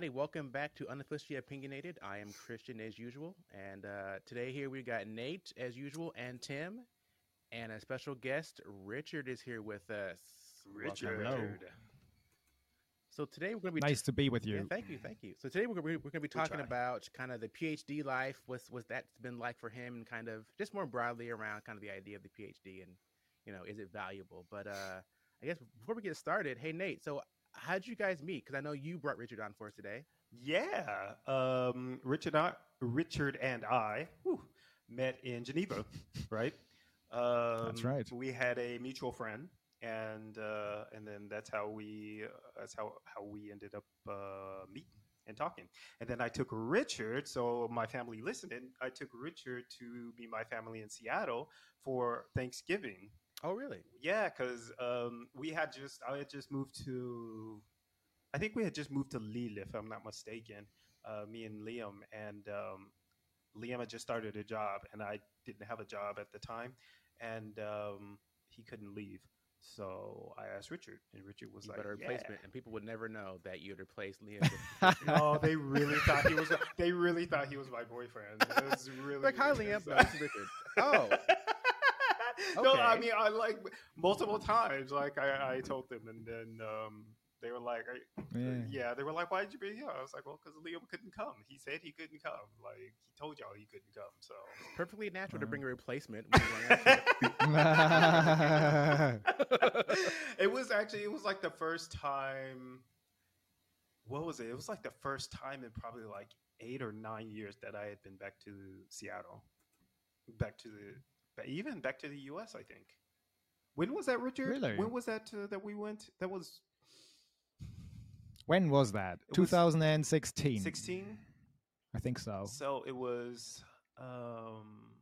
everybody. Welcome back to Unofficially Opinionated. I am Christian as usual. And uh, today here we got Nate as usual and Tim. And a special guest, Richard, is here with us. Welcome, Richard. Richard. So today we're going to be Nice to be with Yeah, you. thank you, thank you. So today we're going to be talking try. about kind of the PhD life, what's what's that's been like for him, and kind of just more broadly around kind of the idea of the PhD and you know is it valuable? But uh, I guess before we get started, hey Nate, so how did you guys meet? Because I know you brought Richard on for us today. Yeah, um, Richard, I, Richard and I whew, met in Geneva, right? Um, That's right. We had a mutual friend, and uh, and then that's how we uh, that's how how we ended up uh, meeting and talking. And then I took Richard, so my family listened. And I took Richard to be my family in Seattle for Thanksgiving. Oh, really? Yeah, because um, we had just I had just moved to, I think we had just moved to Lille, if I'm not mistaken. Uh, me and Liam, and um, Liam had just started a job, and I didn't have a job at the time, and um, he couldn't leave. So I asked Richard, and Richard was You like, a "Yeah." replacement, and people would never know that you had replaced Liam. No, they really thought he was. They really thought he was my boyfriend. It was really like, hi. Liam. No, Richard. Oh, no, I mean, I like multiple times. Like I, I told them, and then um, they were like, I, Yeah. yeah, they were like, why did you bring him? I was like, well, because Liam couldn't come. He said he couldn't come. Like he told y'all he couldn't come. So perfectly natural to Uh. bring a replacement. when you're on that trip. it was actually it was like the first time. What was it? It was like the first time in probably like eight or nine years that I had been back to Seattle, back to the, but even back to the U.S. I think. When was that, Richard? Really? When was that uh, that we went? That was when was that? It 2016. sixteen. I think so. So it was. um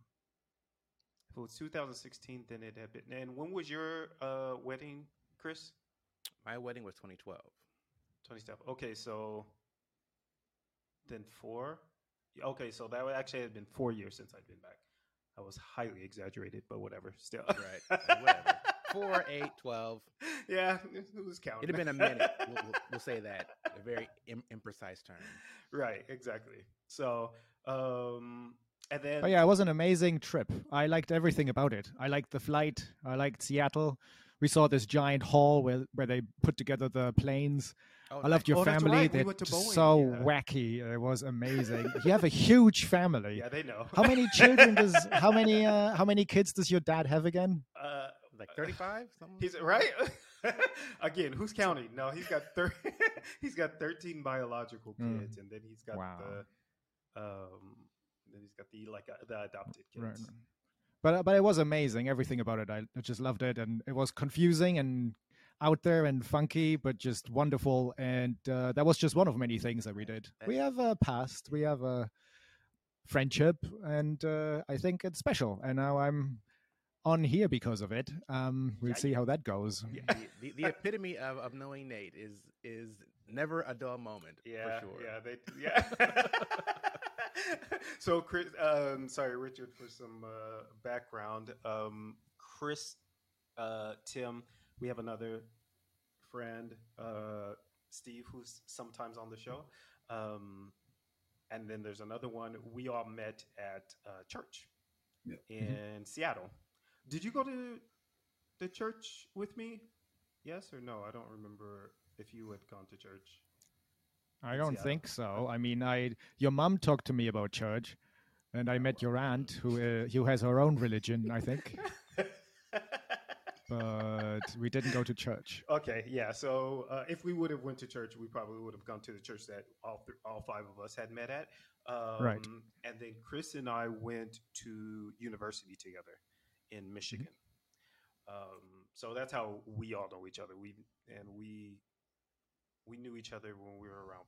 If it was 2016, then it had been. And when was your uh wedding, Chris? My wedding was 2012. 20 stuff. Okay, so then four. Okay, so that actually had been four years since I'd been back. I was highly exaggerated, but whatever. Still, Right. Whatever. Four, eight, 12. yeah, who's counting? It'd have been a minute. We'll, we'll, we'll say that. A very Im- imprecise term. right, exactly. So, um, and then But yeah, it was an amazing trip. I liked everything about it. I liked the flight. I liked Seattle. We saw this giant hall where, where they put together the planes. Oh, I loved your Oh, family. right. They're went to just Boeing, so yeah. wacky. It was amazing. you have a huge family. yeah, they know. How many children does how many uh, how many kids does your dad have again? Uh, Like 35? Something? He's right. Again, who's counting? No, he's got thir- he's got thirteen biological Mm. kids, and then he's got Wow. the um, then he's got the like uh, the adopted kids. Right. But uh, but it was amazing. Everything about it, I, I just loved it, and it was confusing and out there and funky, but just wonderful. And uh, that was just one of many things that we did. We have a past, we have a friendship, and uh, I think it's special. And now I'm on here because of it. Um, we'll Yeah, see how that goes. Yeah. the, the, the epitome of, of knowing Nate is is never a dull moment. Yeah, for sure. yeah, they, yeah. so, Chris, um, sorry, Richard, for some uh, background. Um, Chris, uh, Tim, we have another friend, uh, Steve, who's sometimes on the show, um, and then there's another one. We all met at uh, church Yeah. in Seattle. Did you go to the church with me? Yes or no? I don't remember if you had gone to church. I don't Seattle. think so. I mean, I your mom talked to me about church, and I met your aunt who uh, who has her own religion, I think. but we didn't go to church. Okay, yeah. So uh, if we would have went to church, we probably would have gone to the church that all th- all five of us had met at. Um, Right. And then Chris and I went to university together in Michigan. Um, so that's how we all know each other. We and we we knew each other when we were around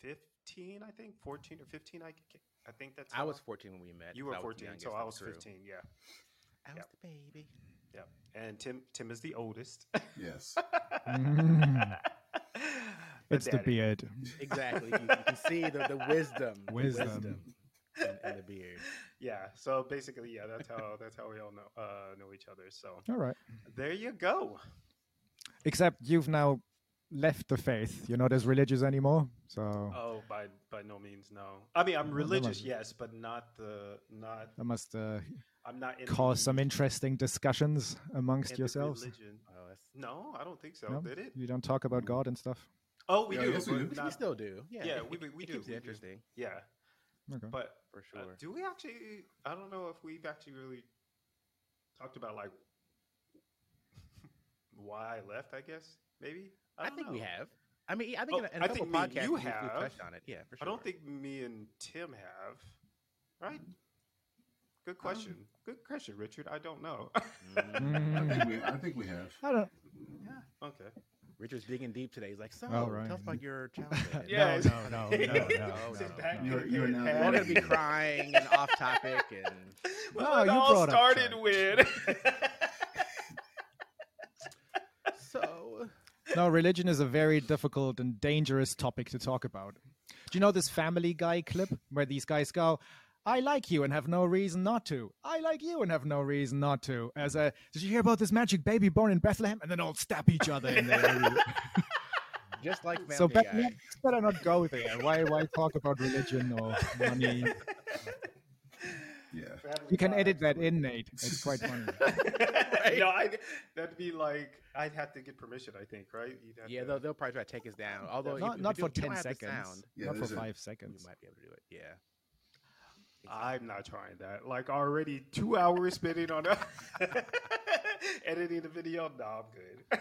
fifteen, I think, fourteen or fifteen. I ca- I think that's. I how- was 14 when we met. You were I was fourteen, so I was fifteen. Yeah, I was Yep. the baby. Yeah. And Tim Tim is the oldest. Yes. Mm. The It's the beard. Exactly. you, you can see the, the wisdom. the Wisdom. in, in the beard. Yeah. So basically, yeah, that's how that's how we all know uh, know each other. So All right. there you go. Except you've now left the faith. You're not as religious anymore. So Oh, by by no means, no. I mean, I'm religious, must- yes, but not the not. that must uh, I'm not in cause the- some interesting discussions amongst in yourselves. religion. Oh, No, I don't think so. No? Did it? You don't talk about God and stuff. Oh, we Yeah, do. yes, we but do. we, we still do. Yeah, Yeah, it- we- it- we it do, keeps it we do. interesting Yeah, Okay. but for uh, sure. do we actually? I don't know if we've actually really talked about like why I left. I guess maybe. I, I, don't think we have. I mean, I think Oh, in a, in a I couple think podcasts you we- we've have. touched on it. Yeah, for I don't think me and Tim have. Right. Good Um, question. Good question, Richard. I don't know. Mm. I think we, I think we have. I don't. Yeah. Okay. Richard's digging deep today. He's like, so Oh, right. tell us about your childhood. Yeah. No, no, no, no, no, no. You're- you're get now- We're gonna be crying and off topic and Well, No, it you all started with. so No, religion is a very difficult and dangerous topic to talk about. Do you know this Family Guy clip where these guys go, "I like you and have no reason not to. I like you and have no reason not to." As a, did you hear about this magic baby born in Bethlehem? And then all stab each other in there. just like Family so Guy. Bethlehem, better not go there. Why, why talk about religion or money? Yeah. You can edit that in, Nate. It's quite funny. no, I, that'd be like I'd have to get permission. I think, right? You'd have Yeah, to- they'll, they'll probably try to take us down. Although Not, if not we for do- ten seconds. sound, Yeah, not for there's a- five we seconds. might be able to do it. Yeah. I'm not trying that. Like already two hours spending on editing the video. No, I'm good.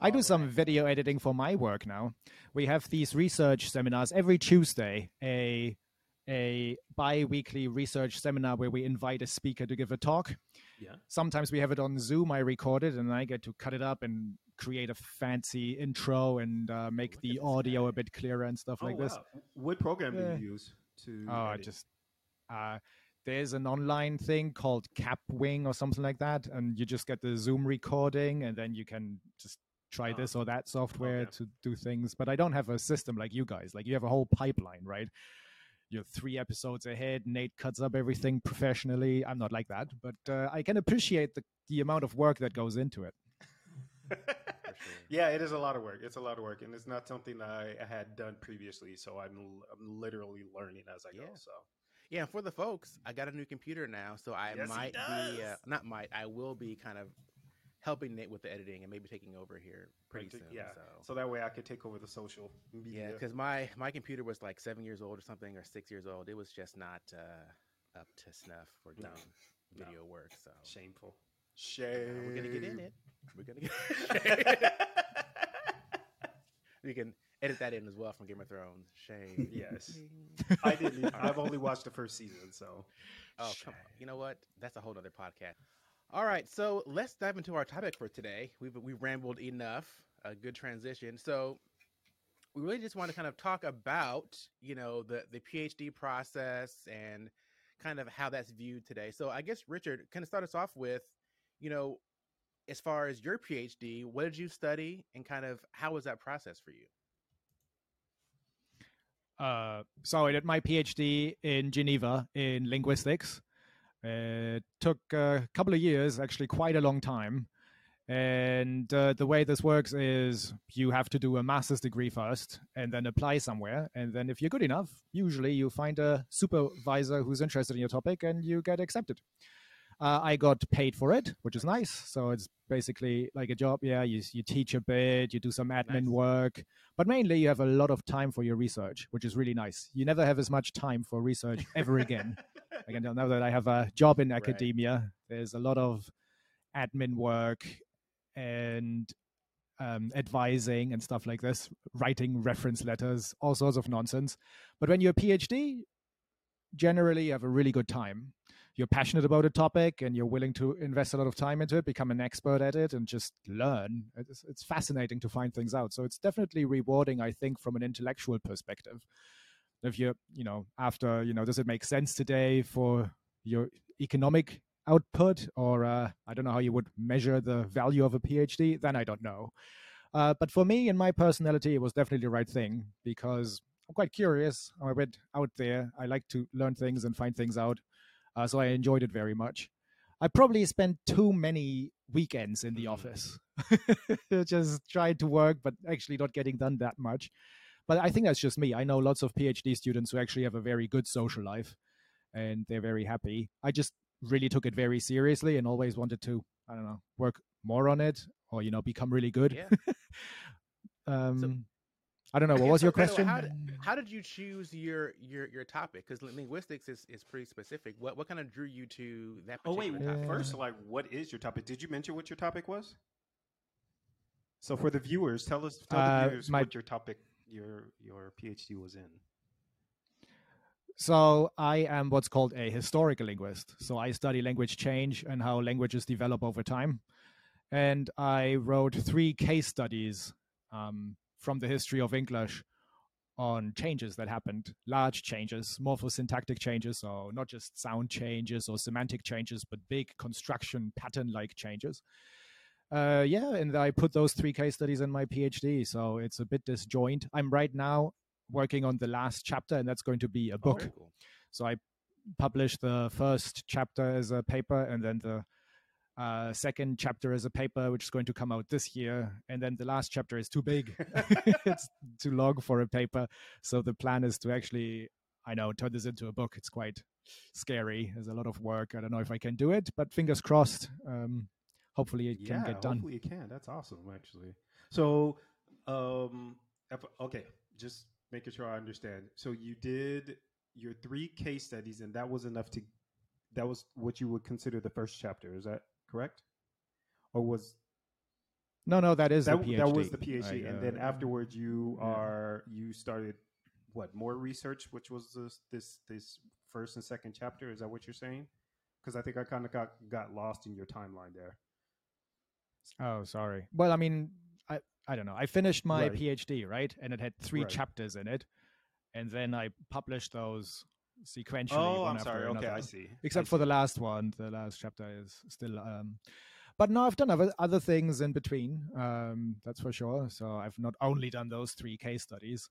I do some video editing for my work now. We have these research seminars every Tuesday, a a bi-weekly research seminar where we invite a speaker to give a talk. Yeah. Sometimes we have it on Zoom. I record it and I get to cut it up and create a fancy intro and uh, make the audio a bit clearer and stuff like oh, this. wow. What program Yeah. do you use to? Oh, I edit? just uh, there's an online thing called Kapwing or something like that, and you just get the Zoom recording, and then you can just try Oh. this or that software to do things. But I don't have a system like you guys. Like you have a whole pipeline, right? You're three episodes ahead. Nate cuts up everything professionally. I'm not like that, but uh, I can appreciate the the amount of work that goes into it. Sure. yeah, it is a lot of work. It's a lot of work, and it's not something I had done previously. So I'm l- I'm literally learning as I go. So Yeah, for the folks, I got a new computer now, so I Yes, might be uh, not might I will be kind of helping Nate with the editing and maybe taking over here pretty soon. yeah. So. so that way I could take over the social yeah, because my my computer was like seven years old or something, or six years old. It was just not uh, up to snuff for No, doing no. video work. So Shameful. uh, Shame. we're gonna get in it. We're gonna get. we can edit that in as well from Game of Thrones. Shame. Yes. I didn't. I've only watched the first season, so. Oh, come on. You know what? That's a whole other podcast. All right, so let's dive into our topic for today. We've we rambled enough. A good transition. So we really just want to kind of talk about, you know, the the PhD process and kind of how that's viewed today. So I guess Richard, kind of start us off with, you know, as far as your PhD, what did you study and kind of how was that process for you? Uh, so I did my PhD in Geneva in linguistics. It took a couple of years, actually quite a long time. And uh, the way this works is you have to do a master's degree first and then apply somewhere. And then, if you're good enough, usually you find a supervisor who's interested in your topic and you get accepted. Uh, I got paid for it, which is nice. So it's basically like a job. Yeah, you, you teach a bit, you do some admin Nice. work, but mainly you have a lot of time for your research, which is really nice. You never have as much time for research ever again. Again, now that I have a job in Right. academia, there's a lot of admin work and um, advising and stuff like this, writing reference letters, all sorts of nonsense. But when you're a PhD, generally you have a really good time. You're passionate about a topic and you're willing to invest a lot of time into it, become an expert at it, and just learn. It's, it's fascinating to find things out. So it's definitely rewarding, I think, from an intellectual perspective. If you're, you know, after, you know, does it make sense today for your economic output or uh, i don't know how you would measure the value of a phd then i don't know uh, but for me and my personality it was definitely the right thing because i'm quite curious a bit out there i like to learn things and find things out uh, so i enjoyed it very much i probably spent too many weekends in the Mm. office, just trying to work, but actually not getting done that much. But I think that's just me. I know lots of PhD students who actually have a very good social life and they're very happy. I just really took it very seriously and always wanted to, I don't know, work more on it or, you know, become really good. Yeah. um, I don't know. What was your so, Pedro, question? How did, how did you choose your your your topic? Because linguistics is, is pretty specific. What what kind of drew you to that? Oh wait, particular topic? first, like, what is your topic? Did you mention what your topic was? So for the viewers, tell us, tell Uh, the viewers my- what your topic, your your PhD was in. So I am what's called a historical linguist. So I study language change and how languages develop over time. And I wrote three case studies um, from the history of English on changes that happened, large changes, morphosyntactic changes, so not just sound changes or semantic changes, but big construction pattern-like changes. Uh, yeah, and I put those three case studies in my PhD, so it's a bit disjoint. I'm right now working on the last chapter, and that's going to be a Oh, book. very cool. So I published the first chapter as a paper, and then the uh, second chapter as a paper, which is going to come out this year. And then the last chapter is too big; it's too long for a paper. So the plan is to actually, I know, turn this into a book. It's quite scary. There's a lot of work. I don't know if I can do it, but fingers crossed. Um, hopefully, it can get done. hopefully it can. That's awesome, actually. So, um, okay, just making sure I understand. So you did your three case studies, and that was enough to. That was what you would consider the first chapter. Is that correct? Or was No, no, that is that, the PhD. that was the PhD, I, and then uh, afterwards you yeah. are you started what more research, which was this this this first and second chapter. Is that what you're saying? Because I think I kind of got got lost in your timeline there. Oh, sorry. Well, I mean, I I don't know. I finished my Right. PhD, right? And it had three Right. chapters in it, and then I published those sequentially. Oh, I'm sorry. Okay. I see. Except I for the last one, the last chapter is still. Um, but no, I've done other other things in between. Um, that's for sure. So I've not only done those three case studies,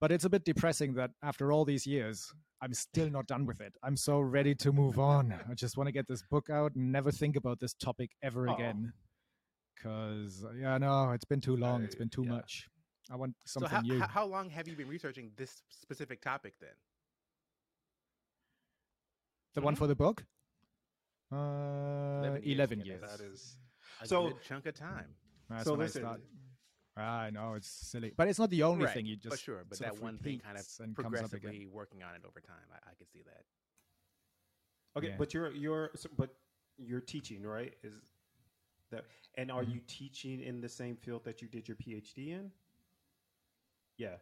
but it's a bit depressing that after all these years, I'm still not done with it. I'm so ready to move on. I just want to get this book out and never think about this topic ever Aw. again. Because yeah, no, it's been too long. It's been too yeah. much. I want So something how, new. how long have you been researching this specific topic then? The one Mhm. for the book. Uh, 11 years. That is A So- good chunk of time. That's so when I listen. I know it's silly, but it's not the only right, thing. You just but sure, but sort that one thing kind of repeats and comes up again. progressively working on it over time. I, I can see that. Okay, Yeah. but you're you're so- but you're teaching, right? Is that and are Mhm. you teaching in the same field that you did your PhD in? Yeah.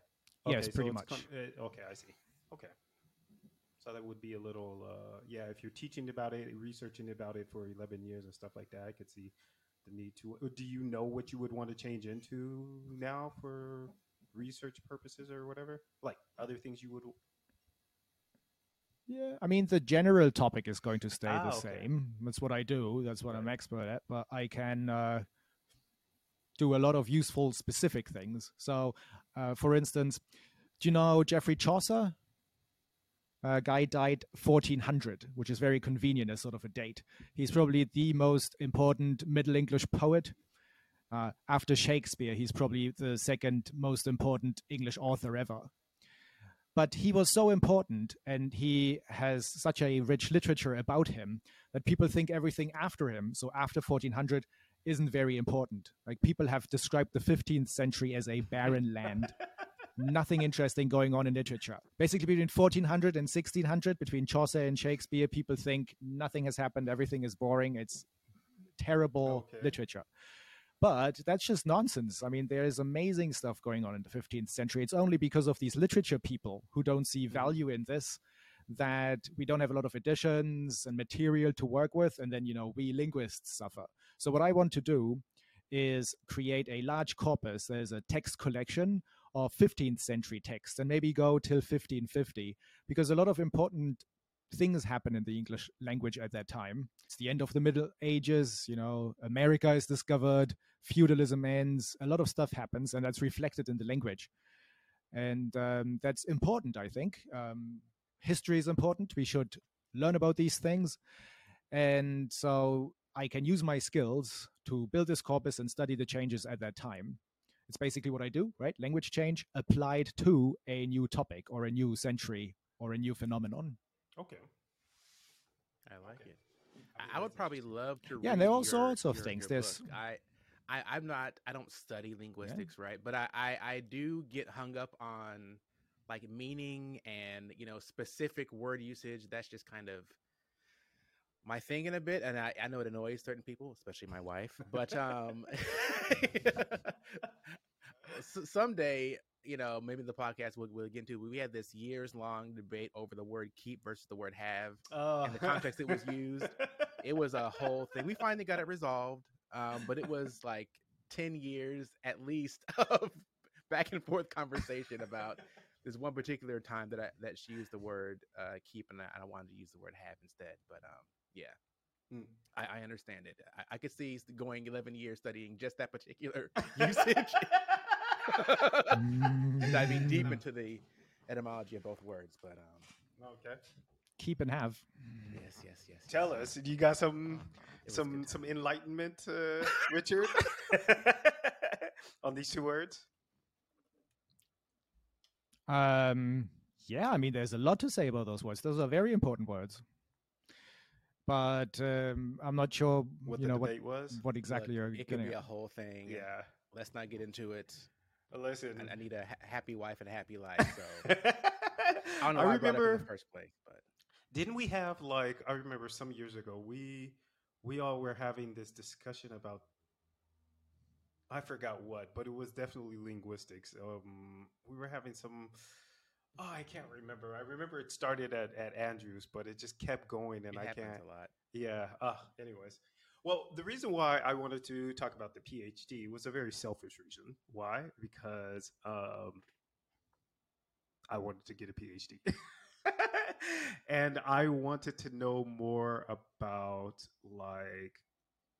Yes, so pretty it's much. con- uh, okay, I see. Okay. So that would be a little, uh, yeah. If you're teaching about it, researching about it for 11 years and stuff like that, I could see the need to. uh, Do you know what you would want to change into now for research purposes or whatever? Like other things you would. Yeah, I mean the general topic is going to stay Ah, the okay. same. That's what I do. That's what I'm expert at. But I can uh, do a lot of useful specific things. So, uh, for instance, do you know Geoffrey Chaucer? A guy died 1400, which is very convenient as sort of a date. He's probably the most important Middle English poet. Uh, after Shakespeare, he's probably the second most important English author ever but he was so important and he has such a rich literature about him that people think everything after him so after 1400 isn't very important like people have described the 15th century as a barren land nothing interesting going on in literature basically between 1400 and 1600 between chaucer and shakespeare people think nothing has happened everything is boring it's terrible Okay. literature but that's just nonsense. I mean, there is amazing stuff going on in the 15th century. It's only because of these literature people who don't see mm. value in this that we don't have a lot of editions and material to work with. And then, you know, we linguists suffer. So, what I want to do is create a large corpus. There's a text collection of 15th century text and maybe go till 1550 because a lot of important things happen in the English language at that time. It's the end of the Middle Ages, you know, America is discovered, feudalism ends, a lot of stuff happens, and that's reflected in the language. And um, that's important, I think. Um, history is important. We should learn about these things. And so I can use my skills to build this corpus and study the changes at that time. It's basically what I do, right? Language change applied to a new topic or a new century or a new phenomenon. Okay. I like Okay. it. I I, I would probably love to. Yeah, and there are all read sorts of your- things. your There's- book. I, I, I'm not. I don't study linguistics, right? But I, I, I do get hung up on like meaning and you know specific word usage. That's just kind of my thing in a bit, and I, I know it annoys certain people, especially my wife. But um, someday, you know, maybe the podcast we'll, we'll get into. We had this years long debate over the word "keep" versus the word "have." Uh, and the context it was used, it was a whole thing. We finally got it resolved, um, but it was like ten years at least of back and forth conversation about this one particular time that I that she used the word uh, "keep" and I, I wanted to use the word "have" instead. But um, yeah. Mm. I, I understand it. I, I could see going 11 years studying just that particular usage, diving deep Mm. into the etymology of both words. But um, okay. Keep and have. yes, yes, yes. yes, Tell yes. us, you got some It some some enlightenment, uh, Richard, on these two words? Um, yeah, I mean, there's a lot to say about those words. Those are very important words. But um, I'm not sure, What you the know, what, was? what exactly Look, you're it could getting be a whole thing. Yeah. Let's not get into it. Listen, I, I need a ha- happy wife and a happy life. So I don't know I why I, brought it up in remember. the first place, but Didn't we have like I remember some years ago we we all were having this discussion about I forgot what, but it was definitely linguistics. Um, we were having some. Oh, I can't remember. I remember it started at, at Andrews, but it just kept going, and it I can't. a lot. Yeah. Uh, anyways, well, the reason why I wanted to talk about the PhD was a very selfish reason. Why? Because um, I wanted to get a PhD. and I wanted to know more about like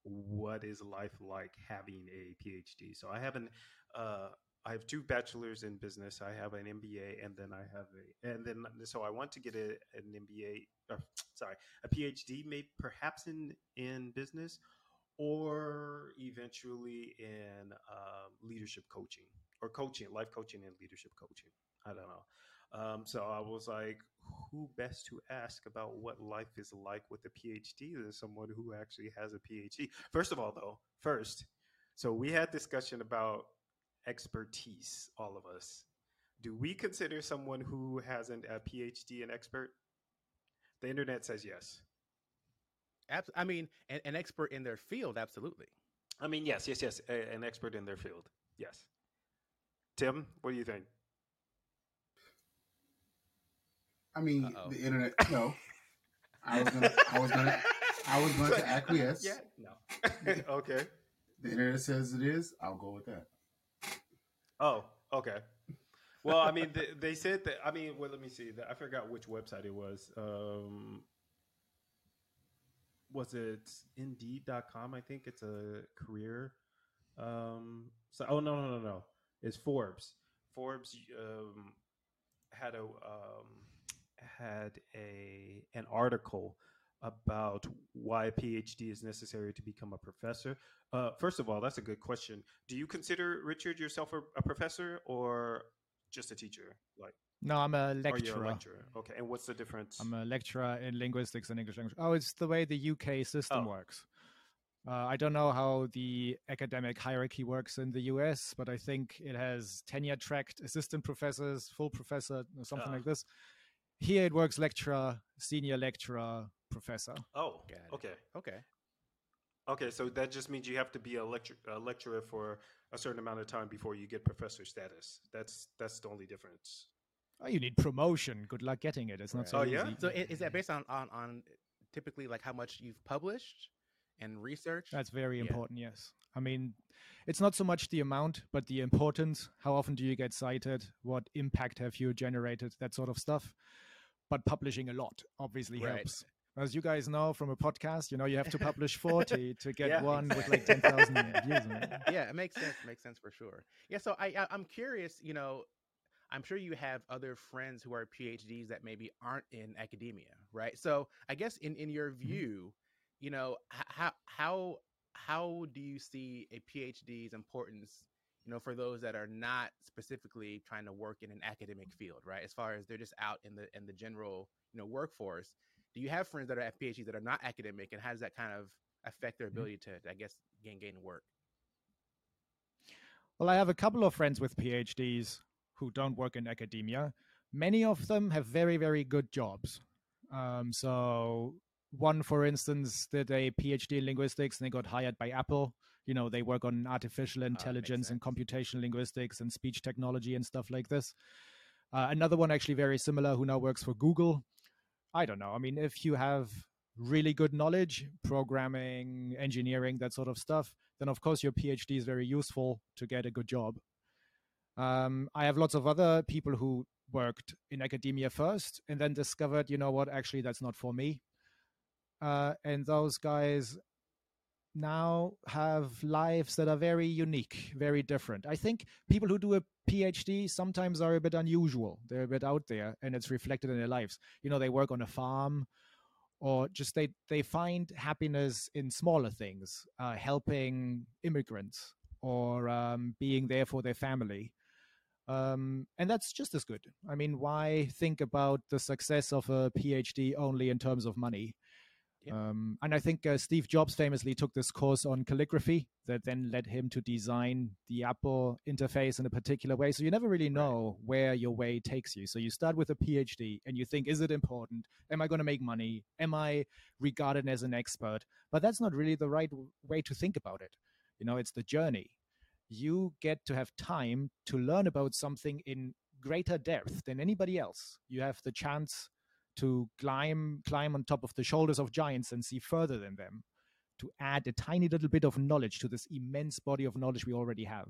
what is life like having a PhD. So I have an uh, I have two bachelors in business. I have an MBA, and then I have a and then so I want to get a, an MBA. Uh, sorry, a PhD, maybe perhaps in in business, or eventually in um, leadership coaching or coaching, life coaching and leadership coaching. I don't know. Um, so I was like, who best to ask about what life is like with a PhD than someone who actually has a PhD? First of all, though, first, so we had discussion about expertise, all of us. Do we consider someone who has an, a PhD an expert? The internet says yes. Abs- I mean, an, an expert in their field, absolutely. I mean, yes, yes, yes, a, an expert in their field. Yes. Tim, what do you think? I mean, Uh-oh. the internet. No, I was gonna. I was gonna. I was going to acquiesce. Yeah, no. okay. The internet says it is. I'll go with that. Oh, okay. Well, I mean, they, they said that. I mean, well, let me see. I forgot which website it was. Um, was it Indeed.com? I think it's a career. Um, so, oh no, no, no, no. It's Forbes. Forbes um, had a um, had a an article about why a PhD is necessary to become a professor. Uh, first of all, that's a good question. Do you consider Richard yourself a, a professor or just a teacher? Like, No, I'm a are you lecturer. a lecturer? Okay, and what's the difference? I'm a lecturer in linguistics and English language. Oh, it's the way the UK system Oh. works. Uh, I don't know how the academic hierarchy works in the US, but I think it has tenure tracked assistant professors, full professor, or something Ah. like this. Here it works lecturer, senior lecturer, professor. oh, Got okay, Okay. okay. So that just means you have to be a, lecture, a lecturer for a certain amount of time before you get professor status. That's that's the only difference. Oh, you need promotion. Good luck getting it. It's not Right. Oh, so Oh, easy. yeah? So is that based on, on on typically like how much you've published and researched? That's very Yeah. important, yes. I mean, it's not so much the amount, but the importance. How often do you get cited? What impact have you generated? That sort of stuff. But publishing a lot obviously Right. helps. As you guys know from a podcast, you know, you have to publish 40 to get Yeah, one with like 10,000 views it. yeah, it makes sense. Makes sense for sure. Yeah. So I, I I'm curious. You know, I'm sure you have other friends who are PhDs that maybe aren't in academia, right? So I guess in in your Mm-hmm. view, you know, how how how do you see a PhD's importance? You know, for those that are not specifically trying to work in an academic field, right? As far as they're just out in the in the general you know workforce. Do you have friends that are at PhDs that are not academic, and how does that kind of affect their mm-hmm. ability to, I guess, gain gain work? Well, I have a couple of friends with PhDs who don't work in academia. Many of them have very, very good jobs. Um, so one, for instance, did a PhD in linguistics and they got hired by Apple. You know, they work on artificial ah, intelligence and computational linguistics and speech technology and stuff like this. Uh, another one, actually very similar, who now works for Google. I don't know. I mean, if you have really good knowledge, programming, engineering, that sort of stuff, then of course your PhD is very useful to get a good job. Um, I have lots of other people who worked in academia first and then discovered, you know what, actually that's not for me. Uh, and those guys now have lives that are very unique, very different. I think people who do a PhD sometimes are a bit unusual. They're a bit out there and it's reflected in their lives. You know, they work on a farm or just they they find happiness in smaller things, uh, helping immigrants or um, being there for their family. Um, and that's just as good. I mean, why think about the success of a PhD only in terms of money? Um, and I think uh, Steve Jobs famously took this course on calligraphy that then led him to design the Apple interface in a particular way. So you never really know right. where your way takes you. So you start with a PhD and you think, is it important? Am I going to make money? Am I regarded as an expert? But that's not really the right way to think about it. You know, it's the journey. You get to have time to learn about something in greater depth than anybody else. You have the chance to climb climb on top of the shoulders of giants and see further than them to add a tiny little bit of knowledge to this immense body of knowledge we already have.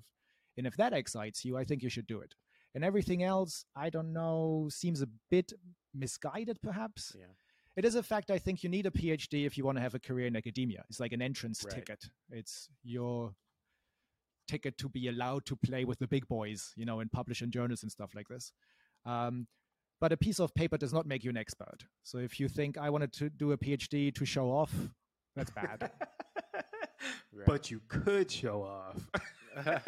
And if that excites you i think you should do it. And everything else i don't know seems a bit misguided perhaps. Yeah. It is a fact i think you need a phd if you want to have a career in academia. It's like an entrance right. ticket. It's your ticket to be allowed to play with the big boys you know and publish in journals and stuff like this. Um, but a piece of paper does not make you an expert. So if you think I wanted to do a PhD to show off, that's bad. right. But you could show off.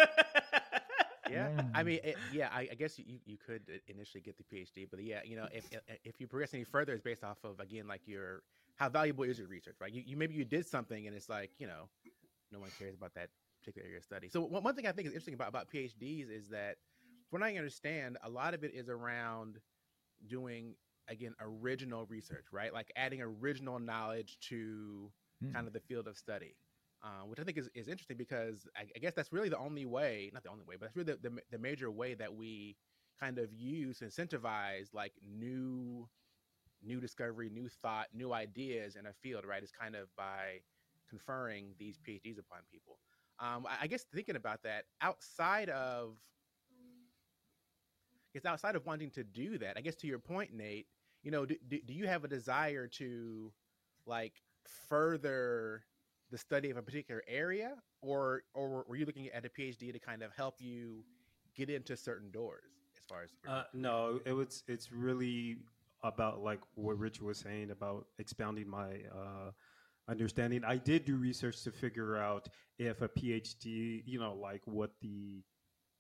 yeah. I mean, it, yeah, I, I, guess you, you could initially get the PhD, but yeah, you know, if if you progress any further, it's based off of again like your how valuable is your research, right? You, you maybe you did something and it's like you know, no one cares about that particular area of study. So one, one thing I think is interesting about about PhDs is that, from what I understand, a lot of it is around doing again original research, right? Like adding original knowledge to mm. kind of the field of study, uh, which I think is, is interesting because I, I, guess that's really the only way, not the only way, but that's really the, the, the major way that we kind of use incentivize like new new discovery, new thought, new ideas in a field, right? Is kind of by conferring these PhDs upon people. Um, I, I guess thinking about that outside of it's outside of wanting to do that. I guess to your point, Nate, you know, do, do you have a desire to like further the study of a particular area or or were you looking at a phd to kind of help you get into certain doors as far as uh, no it was it's really about like what rich was saying about expounding my uh, understanding i did do research to figure out if a phd you know like what the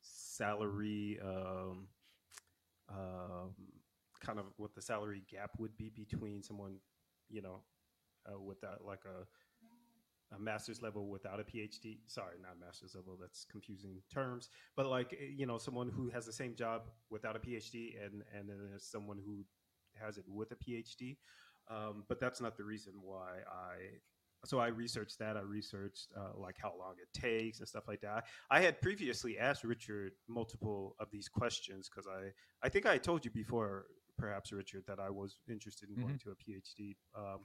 salary um, um, kind of what the salary gap would be between someone, you know, uh, without like a a master's level without a PhD. Sorry, not master's level. That's confusing terms. But like eh, you know, someone who has the same job without a PhD, and and then there's someone who has it with a PhD. Um, but that's not the reason why I so I researched that. I researched uh, like how long it takes and stuff like that. I had previously asked Richard multiple of these questions because I I think I told you before, perhaps Richard, that I was interested in mm-hmm. going to a PhD. Um,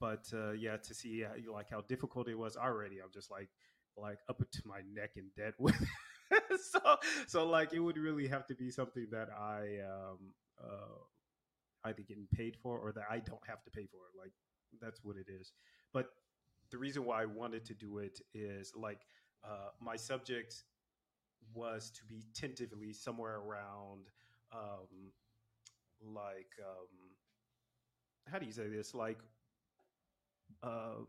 but uh, yeah, to see uh, like how difficult it was already, I'm just like like up to my neck in debt with. so so like it would really have to be something that I um, uh, either getting paid for or that I don't have to pay for. Like that's what it is. But the reason why I wanted to do it is like uh, my subject was to be tentatively somewhere around um, like um, how do you say this? Like uh,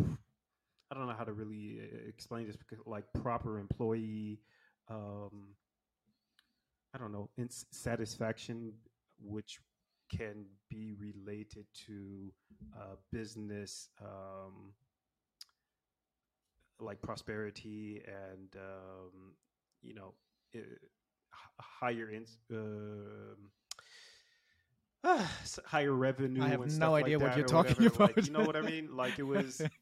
I don't know how to really uh, explain this because like proper employee um I don't know in satisfaction which can be related to uh, business um, like prosperity and um, you know uh, higher in, uh, higher revenue. I have no idea what you're whatever. talking about. Like, you know what I mean? Like it was.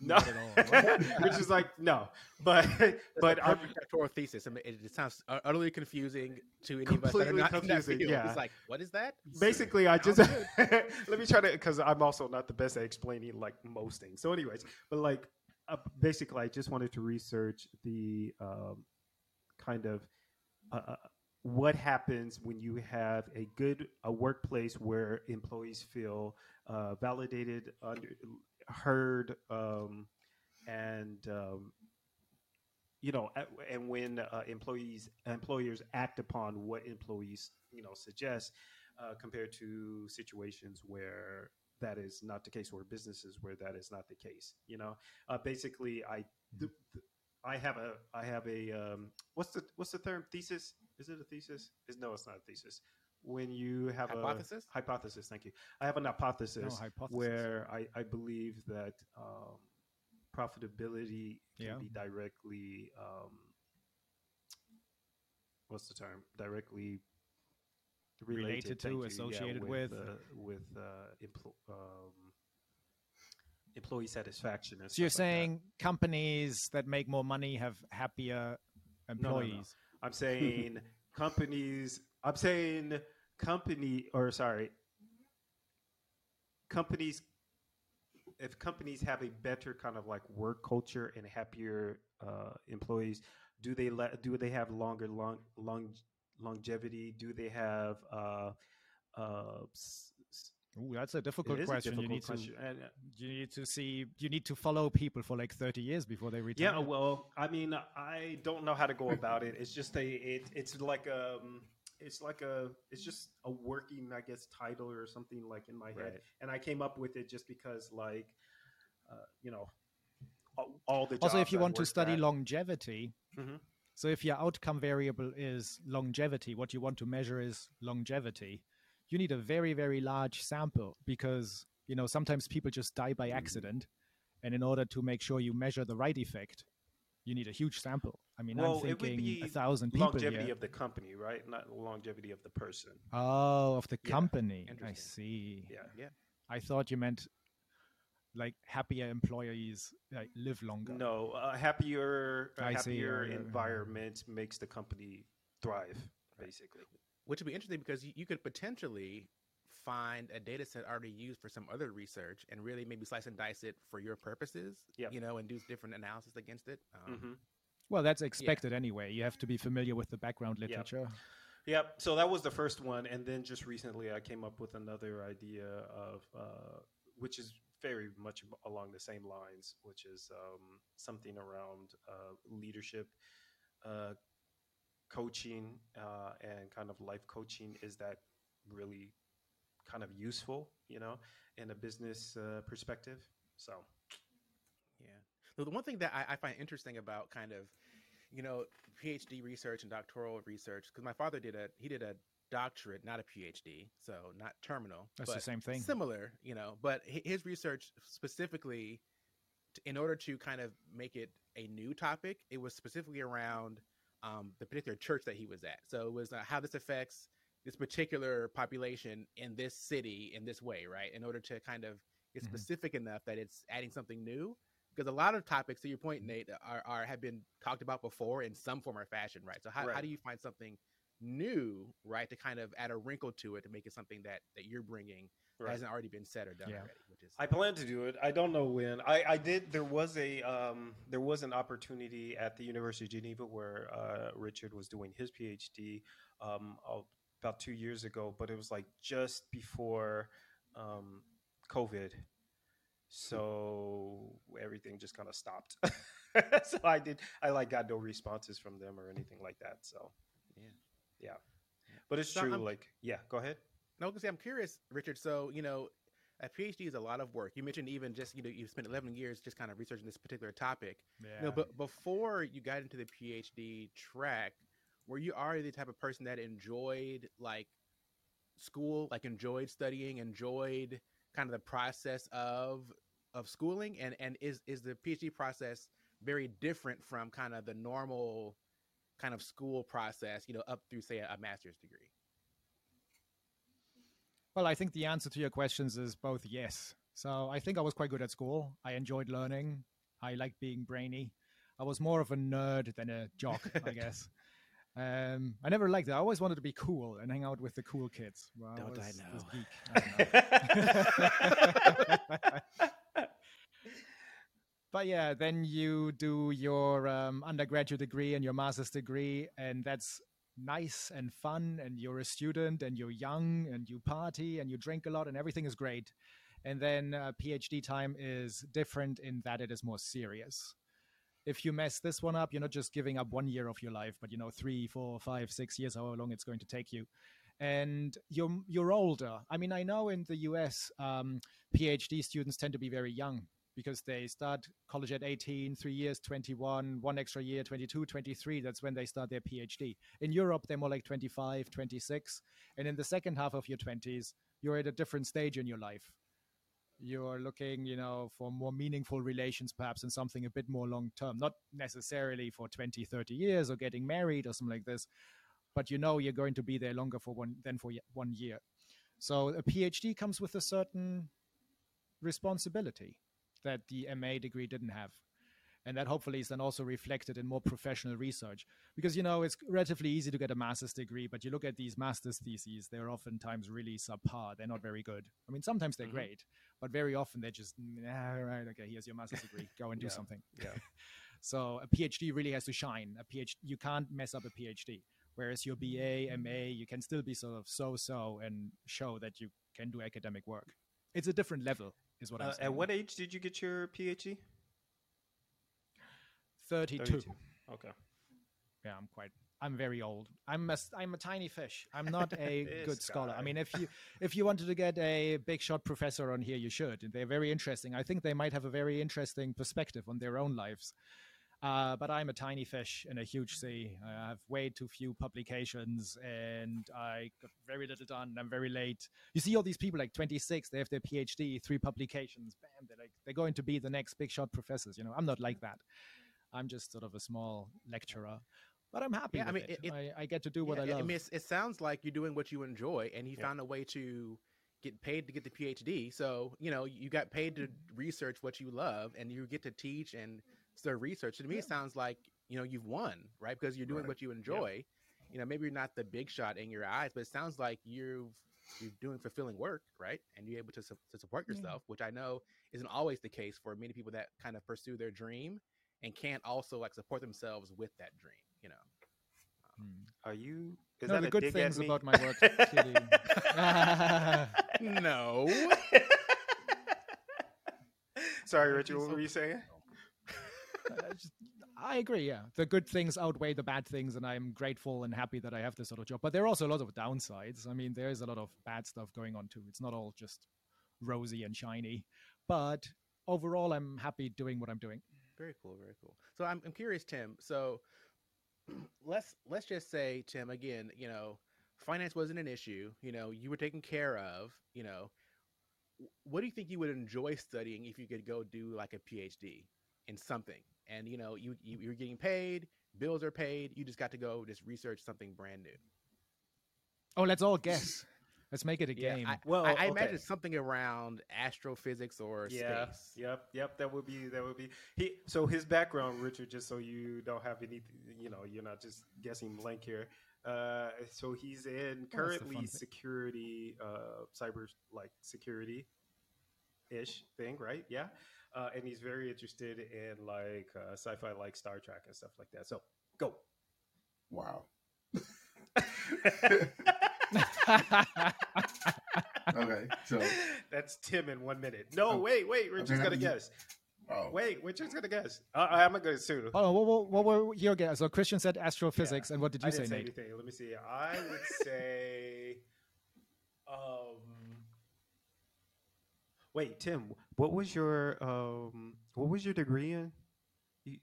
No, at all. which is like no, but but perfect doctoral thesis. I mean, it, it sounds utterly confusing to any of us that are not confusing, yeah. It's like, what is that? basically I just let me try to because I'm also not the best at explaining like most things. So, anyways, but like uh, basically, I just wanted to research the um, kind of uh, uh, what happens when you have a good a workplace where employees feel uh, validated, under, heard, um, and um, you know, and when uh, employees employers act upon what employees you know suggest, uh, compared to situations where that is not the case, or businesses where that is not the case. You know, uh, basically, I th- th- I have a I have a um, what's the what's the term thesis? Is it a thesis? Is no, it's not a thesis. When you have Hypothesis? a hypothesis, thank you. I have an hypothesis, hypothesis. where I, I believe that um, profitability can Yeah. be directly um, what's the term directly Related to, thank you, associated with. uh, with uh, empl- um, employee satisfaction. So you're stuff like that. saying companies that make more money have happier no, no. employees? I'm saying companies. I'm saying company or sorry, companies. If companies have a better kind of like work culture and happier uh, employees, do they let do they have longer long long longevity? Do they have uh, uh, Ooh, that's a difficult is a question. you need question. to And, uh, you need to see you need to follow people for like 30 years before they retire. Yeah, well, I mean, I don't know how to go about it. It's just a, it, it's like a, it's like a, it's just a working, I guess, title or something like in my head, and I came up with it just because, like, uh, you know, all, all the also, if you I've want to study at- longevity, Mhm. so if your outcome variable is longevity, what you want to measure is longevity. You need a very very large sample because you know sometimes people just die by accident, and in order to make sure you measure the right effect, you need a huge sample. I mean, Well, I'm it would thinking be a thousand people longevity here. of the company, right? Not longevity of the person. Oh, of the Yeah, company. I see. Yeah. Yeah. I thought you meant like happier employees like live longer. No, a happier, a I see, happier environment makes the company thrive, basically. Which would be interesting because you, you could potentially find a data set already used for some other research and really maybe slice and dice it for your purposes, Yep. you know, and do different analysis against it. Um, hmm Well, that's expected anyway. You have to be familiar with the background Yeah. literature. Yep. So that was the first one, and then just recently I came up with another idea of, uh, which is very much along the same lines, which is um, something around uh, leadership, uh, coaching, uh, and kind of life coaching. Is that really kind of useful, you know, in a business uh, perspective? So Yeah. The one thing that I, I find interesting about kind of, you know, PhD research and doctoral research, because my father did a he did a doctorate, not a PhD, so not terminal. That's the same thing. Similar, you know, but his research specifically, in order to kind of make it a new topic, it was specifically around um, the particular church that he was at. So it was uh, how this affects this particular population in this city in this way, right? In order to kind of get Mhm. specific enough that it's adding something new. Because a lot of topics, to your point, Nate, are, are have been talked about before in some form or fashion, right? So how, how do you find something new, right, to kind of add a wrinkle to it to make it something that that you're bringing that hasn't already been said or done Yeah. already? Which is I plan to do it. I don't know when. I, I did. There was a um, there was an opportunity at the University of Geneva where uh, Richard was doing his PhD um, about two years ago, but it was like just before um, COVID, so everything just kind of stopped. so I did. I like got no responses from them or anything like that. So Yeah. yeah. But it's So true. I'm- like yeah. Go ahead. No, because I'm curious, Richard. So you know, a PhD is a lot of work. You mentioned even just you know you spent 11 years just kind of researching this particular topic. Yeah. You know, but before you got into the PhD track, were you already the type of person that enjoyed like school, like enjoyed studying, enjoyed kind of the process of of schooling, and and is is the PhD process very different from kind of the normal kind of school process, you know, up through say a, a master's degree? Well, I think the answer to your questions is both yes. So I think I was quite good at school. I enjoyed learning. I liked being brainy. I was more of a nerd than a jock, I guess. Um, I never liked it. I always wanted to be cool and hang out with the cool kids. Well, Don't I know? I don't know. but yeah, then you do your um, undergraduate degree and your master's degree, and that's nice and fun. And you're a student, and you're young, and you party, and you drink a lot, and everything is great. And then uh, PhD time is different in that it is more serious. If you mess this one up, you're not just giving up one year of your life, but you know three, four, five, six years, however long it's going to take you and you're you're older. I mean, I know in the US, um, PhD students tend to be very young because they start college at 18, three years, 21, one extra year, 22, 23. That's when they start their PhD. In Europe, they're more like 25, 26. And in the second half of your 20s, you're at a different stage in your life. You're looking, you know, for more meaningful relations, perhaps, and something a bit more long term, not necessarily for 20, 30 years or getting married or something like this, but you know you're going to be there longer for one than for one year. So a PhD comes with a certain responsibility that the MA degree didn't have. And that hopefully is then also reflected in more professional research. Because, you know, it's relatively easy to get a master's degree, but you look at these master's theses, they're oftentimes really subpar. They're not very good. I mean, sometimes they're Mhm. great, but very often they're just, nah, right, okay, here's your master's degree. Go and do Yeah. something. Yeah. so a PhD really has to shine. A PhD, you can't mess up a PhD. Whereas your BA, MA, you can still be sort of so-so and show that you can do academic work. It's a different level, is what I'm Uh, saying. at what age did you get your PhD? 32. Okay. Yeah, I'm quite. I'm very old. I'm a, I'm a tiny fish. I'm not a good scholar. I mean, if you if you wanted to get a big shot professor on here, you should. They're very interesting. I think they might have a very interesting perspective on their own lives. Uh, but I'm a tiny fish in a huge sea. I have way too few publications, and I got very little done. I'm very late. You see all these people like 26, they have their PhD, three publications, bam, they're like they're going to be the next big shot professors. You know, I'm not like that. I'm just sort of a small lecturer, but I'm happy. Yeah, I mean, it. it- I, I get to do what Yeah, I love. I mean, it's, it sounds like you're doing what you enjoy, and you Yeah. found a way to get paid to get the PhD. So you know, you got paid to research what you love, and you get to teach and start research. To me, it sounds like you know you've won, right? Because you're doing Right. what you enjoy. You know, maybe you're not the big shot in your eyes, but it sounds like you've you're doing fulfilling work, right? And you're able to su- to support Yeah. yourself, which I know isn't always the case for many people that kind of pursue their dream and can't also like support themselves with that dream. You know. Hmm. Are you? Is no, that the a good dig things about my work. no. Sorry, Richard. What were you saying? Uh, just- I agree. Yeah, the good things outweigh the bad things, and I'm grateful and happy that I have this sort of job. But there are also a lot of downsides. I mean, there is a lot of bad stuff going on too. It's not all just rosy and shiny. But overall, I'm happy doing what I'm doing. Very cool, very cool. So I'm I'm curious, Tim. So let's let's just say, Tim, again, you know, finance wasn't an issue. You know, you were taken care of. You know, what do you think you would enjoy studying if you could go do like a PhD in something? And you know, you, you you're getting paid, bills are paid. You just got to go just research something brand new. Oh, let's all guess. Let's make it a Yeah, game. I, Well, I, I okay. imagine something around astrophysics or Yeah. space. Yep. Yep. That would be. That would be. He. So his background, Richard, just so you don't have any. You know, you're not just guessing blank here. Uh, so he's in Oh, that's the currently fun thing. security, uh, cyber like security ish thing, right? Yeah. Uh, and he's very interested in like uh, sci-fi, like Star Trek and stuff like that. So go. Wow. Okay, so That's Tim in one minute. No, Oh, wait, wait. Richard's okay, gonna guess. oh, Wait, Richard's gonna guess. Uh, I'm gonna guess too. oh, what, what, what were your guess? So Christian said astrophysics, and what did you I say, didn't say Nate? anything. Let me see. I would say, um, Wait, Tim, what was your um, what was your degree in? You,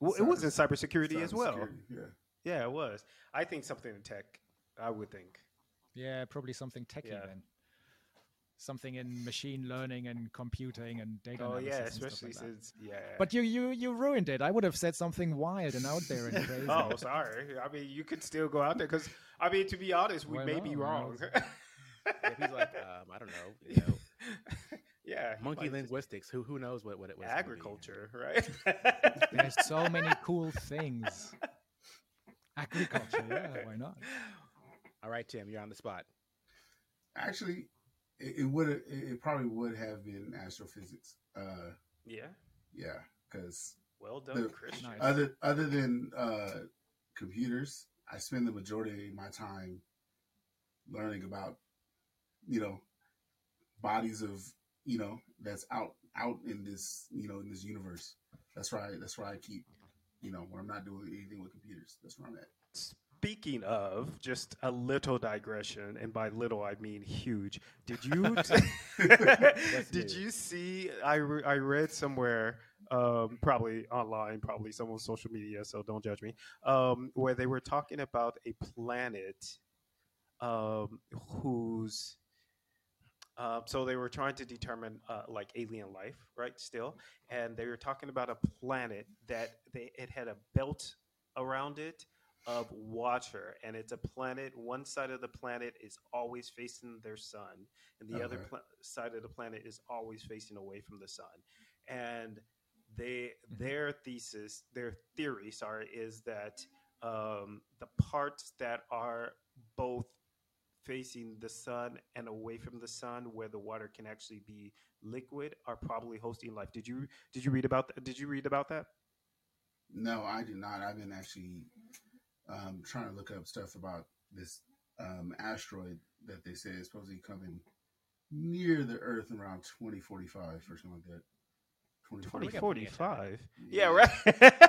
well, it was in cybersecurity as well. Yeah. Yeah, it was. I think something in tech. I would think. Yeah, probably something techy Yeah. then. Something in machine learning and computing and data Oh analysis. yeah, and stuff especially like that. since yeah. But you, you you ruined it. I would have said something wild and out there and crazy. oh, sorry. I mean, you could still go out there because I mean, to be honest, we Why may be not? Why wrong. If he's like, um, I don't know, you know, yeah, monkey might just- linguistics. Who who knows what what it was? agriculture, right? There's so many cool things. Agriculture, yeah, why not? All right, Tim, you're on the spot. Actually, it, it would it, it probably would have been astrophysics. Uh, yeah. yeah, because Well done, The- Christian. Nice. other other than uh, computers, I spend the majority of my time learning about you know bodies of you know that's out out in this you know in this universe. That's right. That's why I keep you know when I'm not doing anything with computers. That's where I'm at. Speaking of, just a little digression, and by little I mean huge. Did you did you see? I re- I read somewhere, um, probably online, probably some on social media, so don't judge me. Um, where they were talking about a planet, um, whose uh, so they were trying to determine uh, like alien life, right? Still, and they were talking about a planet that they it had a belt around it of water, and it's a planet. One side of the planet is always facing their sun, and the other Okay. pla- side of the planet is always facing away from the sun. And they Mhm. their thesis, their theory, sorry, is that um, the parts that are both facing the sun and away from the sun where the water can actually be liquid are probably hosting life did you did you read about that did you read about that No, I did not. I've been actually um, trying to look up stuff about this um, asteroid that they say is supposedly coming near the Earth around 2045 or something like that. 2045. got plenty of time. 2045 yeah right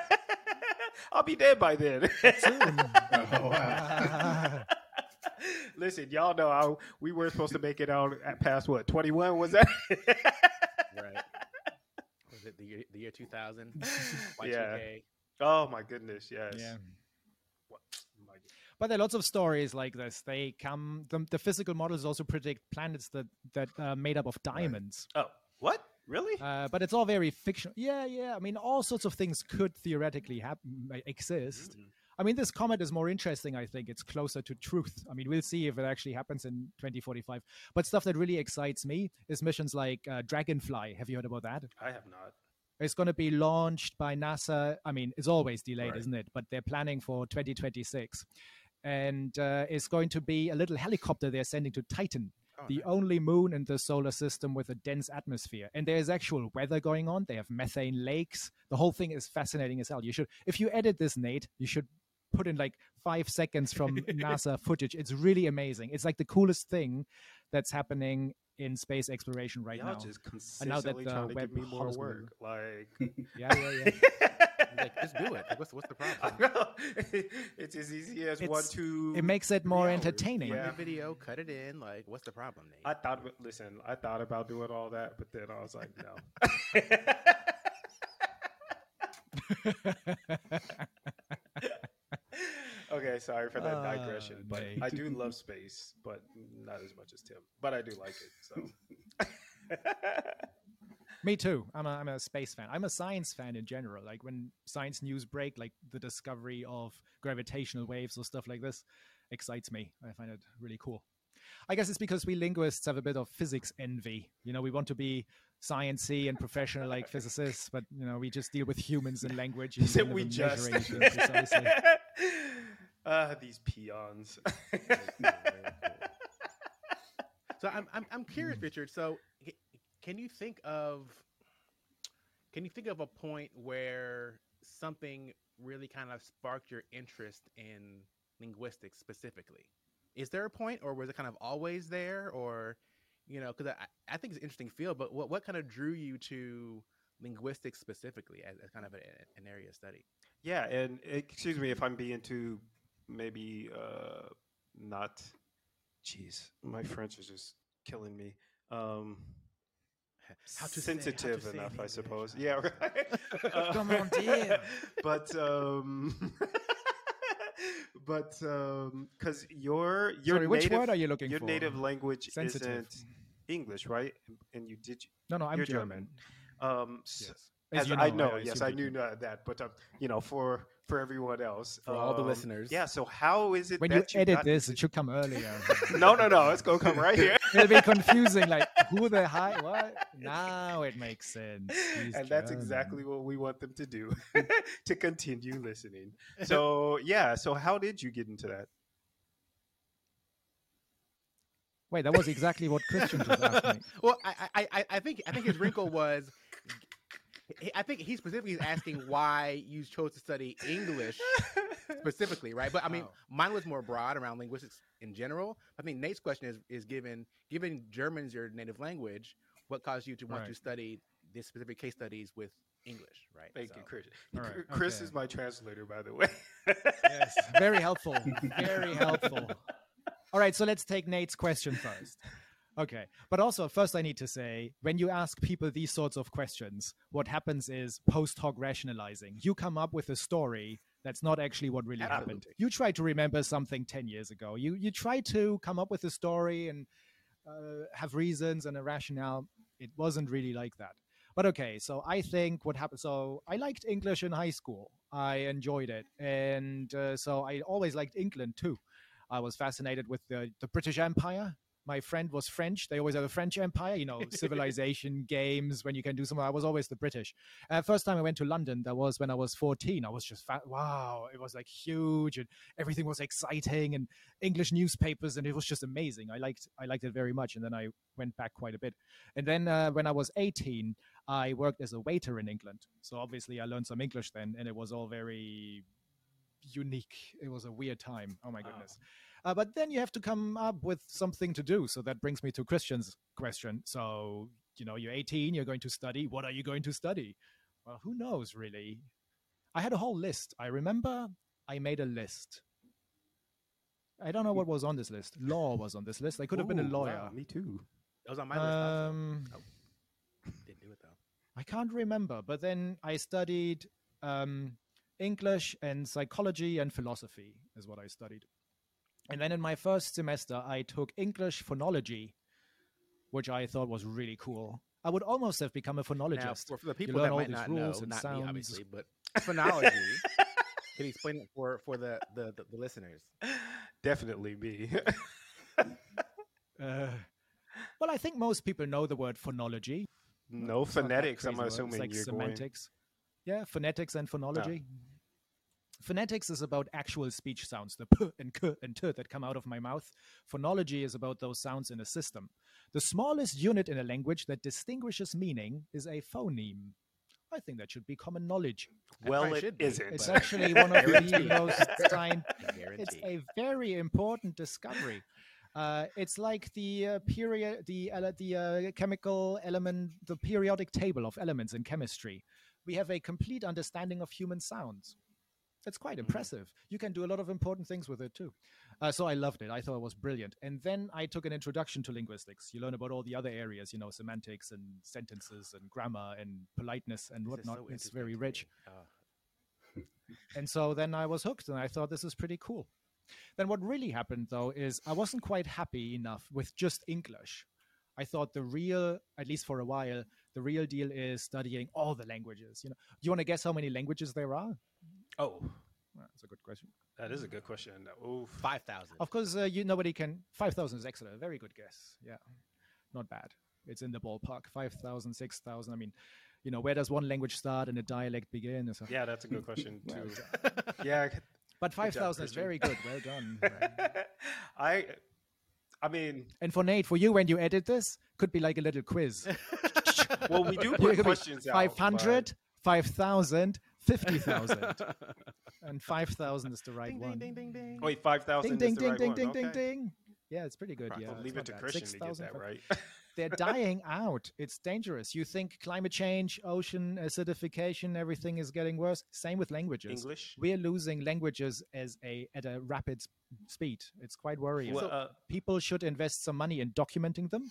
i'll be dead by then Oh, wow. listen y'all know how we were supposed to make it out at past what 21 was that Right. Was it the year, the year 2000? yeah Y2K? oh my goodness yes Yeah. What- my goodness. But there are lots of stories like this. They come. The, the physical models also predict planets that that are made up of diamonds. oh what really Uh, but it's all very fictional. Yeah, yeah. I mean, all sorts of things could theoretically happen, exist. Mm. I mean, this comet is more interesting. I think it's closer to truth. I mean, we'll see if it actually happens in 2045. But stuff that really excites me is missions like uh, Dragonfly. Have you heard about that? i have not It's going to be launched by NASA. I mean, it's always delayed, Right. isn't it? But they're planning for 2026. And uh, it's going to be a little helicopter they're sending to Titan, Oh, the nice. only moon in the solar system with a dense atmosphere. And there's actual weather going on. They have methane lakes. The whole thing is fascinating as hell. You should, if you edit this, Nate, you should put in like five seconds from NASA footage. It's really amazing. It's like the coolest thing that's happening in space exploration right Y'all now. just And now that consistently the trying to web give me more hubs work. Like, Yeah, yeah, yeah. Like, just do it. Like, what's, what's the problem? it's as easy as It's- one, two. it makes it more hours. entertaining. Yeah. the video, cut it in. Like, what's the problem, Nate? I thought, listen, I thought about doing all that, but then I was like, no. Okay, sorry for that Ah, digression, but. I do love space, but not as much as Tim. But I do like it. So. Me too. I'm a, I'm a space fan. I'm a science fan in general. Like when science news break, like the discovery of gravitational waves or stuff like this, excites me. I find it really cool. I guess it's because we linguists have a bit of physics envy. You know, we want to be sciencey and professional like physicists, but you know, we just deal with humans and language. And we just. measuring things. Ah, these peons. So I'm I'm, I'm curious, Mm. Richard. So can you think of can you think of a point where something really kind of sparked your interest in linguistics specifically? Is there a point, or was it kind of always there, or you know, because I, I think it's an interesting field, but what what kind of drew you to linguistics specifically as, as kind of a, an area of study? Yeah, and excuse me if I'm being too maybe uh, not. Jeez, my French is just killing me. Um, How to say- how to sensitive say it in enough, I suppose. Yeah, right. Uh, Come on, dear. but um, but um, because your your Sorry, which native, word are you looking your for? native language Sensitive. isn't English, right? And you did No, no, I'm German. German. um. Yes. As As you I know, I yes, I knew that but um, you know, for for everyone else, For all the um, listeners. yeah. So how is it When you that you edit got this, it should come earlier. no, no, no, it's gonna come right here. It'll be confusing. Like who the high? What? Now it makes sense. He's and that's German. exactly what we want them to do to continue listening. So yeah, so how did you get into that? Wait, that was exactly what Christian just asked me. well, I, I, I, I think I think his wrinkle was. He- I think he specifically is asking why you chose to study English specifically, right? But I mean, Oh. mine was more broad around linguistics in general. I think Nate's question is is given given German's your native language, what caused you to want to study this specific case studies with English, right? Thank So- you, Chris. All right, Cr- Chris okay. is my translator, by the way. Yes, very helpful. Very helpful. All right, so let's take Nate's question first. Okay, but also first I need to say when you ask people these sorts of questions, what happens is post hoc rationalizing. You come up with a story that's not actually what really happened. You try to remember something 10 years ago. You you try to come up with a story and uh, have reasons and a rationale. It wasn't really like that. But okay, so I think what happened. So I liked English in high school. I enjoyed it, and uh, so I always liked England too. I was fascinated with the the British Empire. My friend was French. They always have a French Empire, you know, civilization games when you can do something. I was always the British. Uh, first time I went to London, that was when I was 14. I was just fa- wow, it was like huge and everything was exciting and English newspapers and it was just amazing. I liked I liked it very much. And then I went back quite a bit. And then uh, when I was 18, I worked as a waiter in England. So obviously I learned some English then, and it was all very unique. It was a weird time. Oh my Oh. Uh, but then you have to come up with something to do. So that brings me to Christian's question. So, you know, you're 18, you're going to study. What are you going to study? Well, who knows, really? I had a whole list. I remember I made a list. I don't know what was on this list. Law was on this list. I could have been a lawyer. wow, me too. That was on my list. Also. Um, Didn't do it though. I can't remember, but then I studied um, English and psychology and philosophy, is what I studied. And then in my first semester, I took English phonology, which I thought was really cool. I would almost have become a phonologist. for, for the people learn that all might not rules know, and not sounds. me obviously, but phonology. Can you explain it for for the the, the, the listeners? Definitely me. Uh, well, I think most people know the word phonology. no It's phonetics. I'm crazy word. It's assuming like you're semantics. Yeah, phonetics and phonology. Phonetics is about actual speech sounds, the p and k and t that come out of my mouth. Phonology is about those sounds in a system. The smallest unit in a language that distinguishes meaning is a phoneme. I think that should be common knowledge. Well, probably it should be, isn't. It's actually one of the Guaranteed. most time it's a very important discovery. Uh, it's like the uh, period, the ele- the uh, chemical element, the periodic table of elements in chemistry. We have a complete understanding of human sounds. It's quite impressive. You can do a lot of important things with it too. Uh, so I loved it. I thought it was brilliant. And then I took an introduction to linguistics. You learn about all the other areas, you know, semantics and sentences and grammar and politeness and This whatnot. so it's very rich. Oh. And so then I was hooked and I thought this is pretty cool. Then what really happened though is I wasn't quite happy enough with just English. I thought the real, at least for a while, the real deal is studying all the languages. You know, do you want to guess how many languages there are? Oh, Well, That's a good question. that is a good question. Oof. Five thousand. Of course, uh, you nobody can. Five thousand is excellent. Very good guess. Yeah, not bad. It's in the ballpark. 5,000, 6,000. I mean, you know, where does one language start and a dialect begin? So- Yeah, that's a good question Well too. yeah, But 5,000 is very good. Well done. I, I mean, And for Nate, for you, when you edit this, could be like a little quiz. well, we do put could be questions out. 500, 5,000, 50,000. and 5,000 is the right ding, one. ding, ding, ding, ding. but- Wait, 5,000 Ding, ding, is the ding, right ding, one. ding, ding, okay. ding. Yeah, it's pretty good. I'll Yeah, leave it to not bad. Christian to get 6,000 that right. They're dying out. It's dangerous. You think climate change, ocean acidification, everything is getting worse. Same with languages. English. We're losing languages as a at a rapid speed. It's quite worrying. Well, So uh, people should invest some money in documenting them.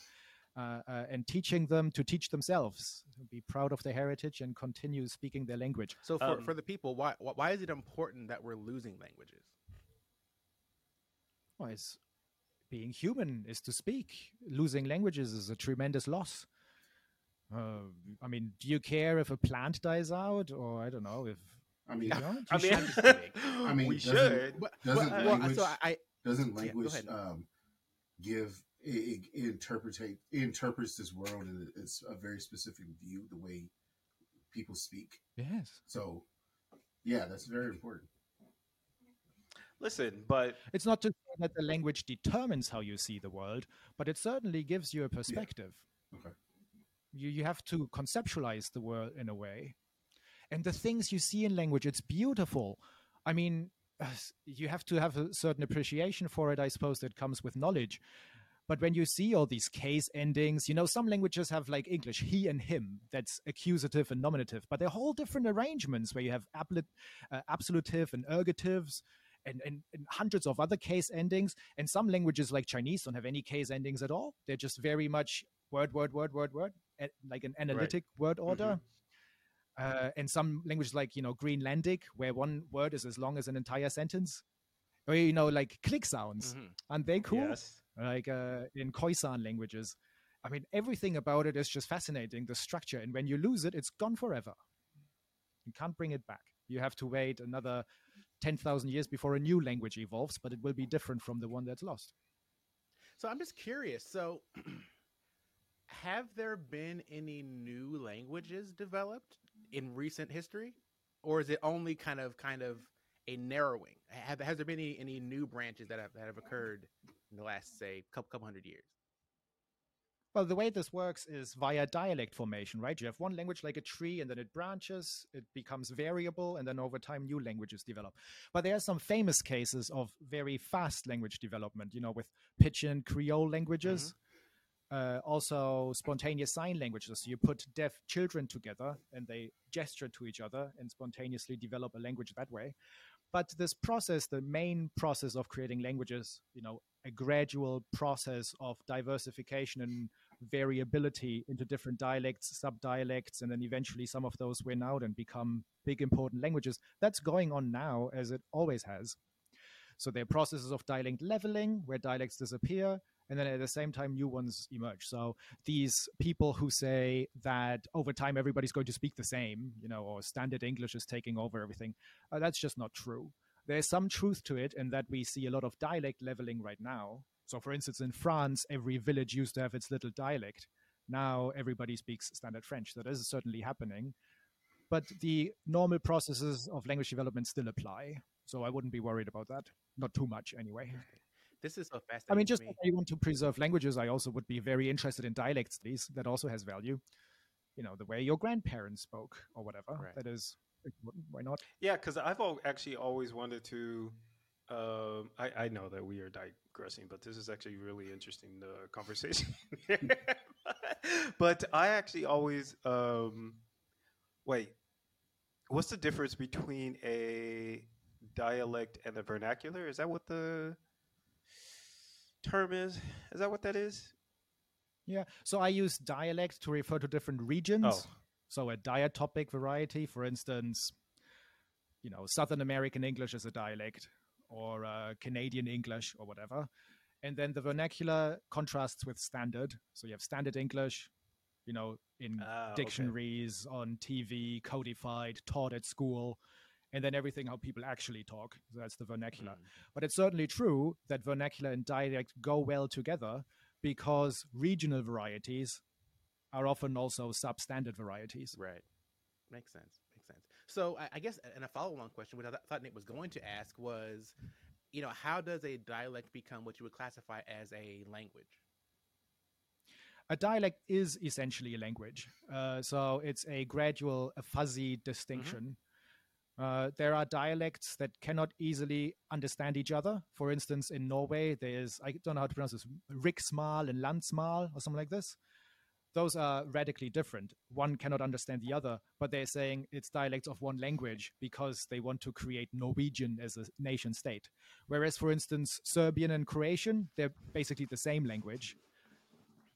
Uh, uh, and teaching them to teach themselves, be proud of their heritage and continue speaking their language. So for, Um, for the people, why why is it important that we're losing languages? Well, it's being human is to speak. Losing languages is a tremendous loss. Uh, I mean, do you care if a plant dies out, or I don't know if I mean, you know? I you mean, I mean, we doesn't- should. But, Doesn't well, well, language- so I, I doesn't language ahead. um, give it, it interpretate it interprets this world and it's a very specific view the way people speak. yes, So, yeah, that's very important. Listen, but it's not just that the language determines how you see the world, but it certainly gives you a perspective. Okay. You you have to conceptualize the world in a way, and the things you see in language, it's beautiful. I mean, uh, you have to have a certain appreciation for it. I suppose that comes with knowledge. But when you see all these case endings, you know, some languages have like English, he and him, that's accusative and nominative, but they're whole different arrangements where you have ablet, uh, absolutive and ergatives and, and, and hundreds of other case endings. And some languages like Chinese don't have any case endings at all. They're just very much word, word, word, word, word, like an analytic word order. Uh, and some languages like, you know, Greenlandic, where one word is as long as an entire sentence. Or, you know, like click sounds. Mhm. Aren't they cool? yes. Like uh, in Khoisan languages. I mean, everything about it is just fascinating. The structure, and when you lose it, it's gone forever. You can't bring it back. You have to wait another ten thousand years before a new language evolves, but it will be different from the one that's lost. So I'm just curious. So, have there been any new languages developed in recent history, or is it only kind of kind of a narrowing? Have has there been any, any new branches that have that have occurred in the last say couple couple hundred years? Well, the way this works is via dialect formation, right? You have one language like a tree, and then it branches, it becomes variable, and then over time, new languages develop. But there are some famous cases of very fast language development, you know, with Pidgin Creole languages. Mm-hmm. Uh, also, spontaneous sign languages. You put deaf children together and they gesture to each other and spontaneously develop a language that way. But this process, the main process of creating languages, you know, a gradual process of diversification and variability into different dialects, subdialects, and then eventually some of those win out and become big important languages. That's going on now as it always has. So there are processes of dialect leveling where dialects disappear, and then at the same time new ones emerge. So these people who say that over time everybody's going to speak the same, you know, or standard English is taking over everything, uh, that's just not true. There's some truth to it in that we see a lot of dialect leveling right now. So, for instance, in France, every village used to have its little dialect. Now everybody speaks standard French. That is certainly happening. But the normal processes of language development still apply. So I wouldn't be worried about that. Not too much, anyway. This is so fascinating. I mean, just me. if you want to preserve languages, I also would be very interested in dialect studies. That also has value. You know, the way your grandparents spoke or whatever. Right. That is, why not? Yeah, because I've actually always wanted to. Um, I, I know that we are digressing, but this is actually really interesting uh, conversation. but I actually always um, wait. What's the difference between a dialect and a vernacular? Is that what the term is? Is that what that is? Yeah. So I use dialect to refer to different regions. Oh. So a diatopic variety, for instance, you know, Southern American English is a dialect, or uh, Canadian English, or whatever. And then the vernacular contrasts with standard. So you have standard English, you know, in okay. dictionaries, on TV, codified, taught at school, and then everything how people actually talk. So that's the vernacular. Mm. But it's certainly true that vernacular and dialect go well together because regional varieties are often also substandard varieties. Right. Makes sense. Makes sense. So I, I guess, and a follow-on question, which I th- thought Nick was going to ask, was, you know, how does a dialect become what you would classify as a language? A dialect is essentially a language. Uh, so it's a gradual, a fuzzy distinction. Uh, there are dialects that cannot easily understand each other. For instance, in Norway, there's, I don't know how to pronounce this, Riksmål and Landsmål or something like this. Those are radically different. One cannot understand the other, but they're saying it's dialects of one language because they want to create Norwegian as a nation state. Whereas, for instance, Serbian and Croatian, they're basically the same language.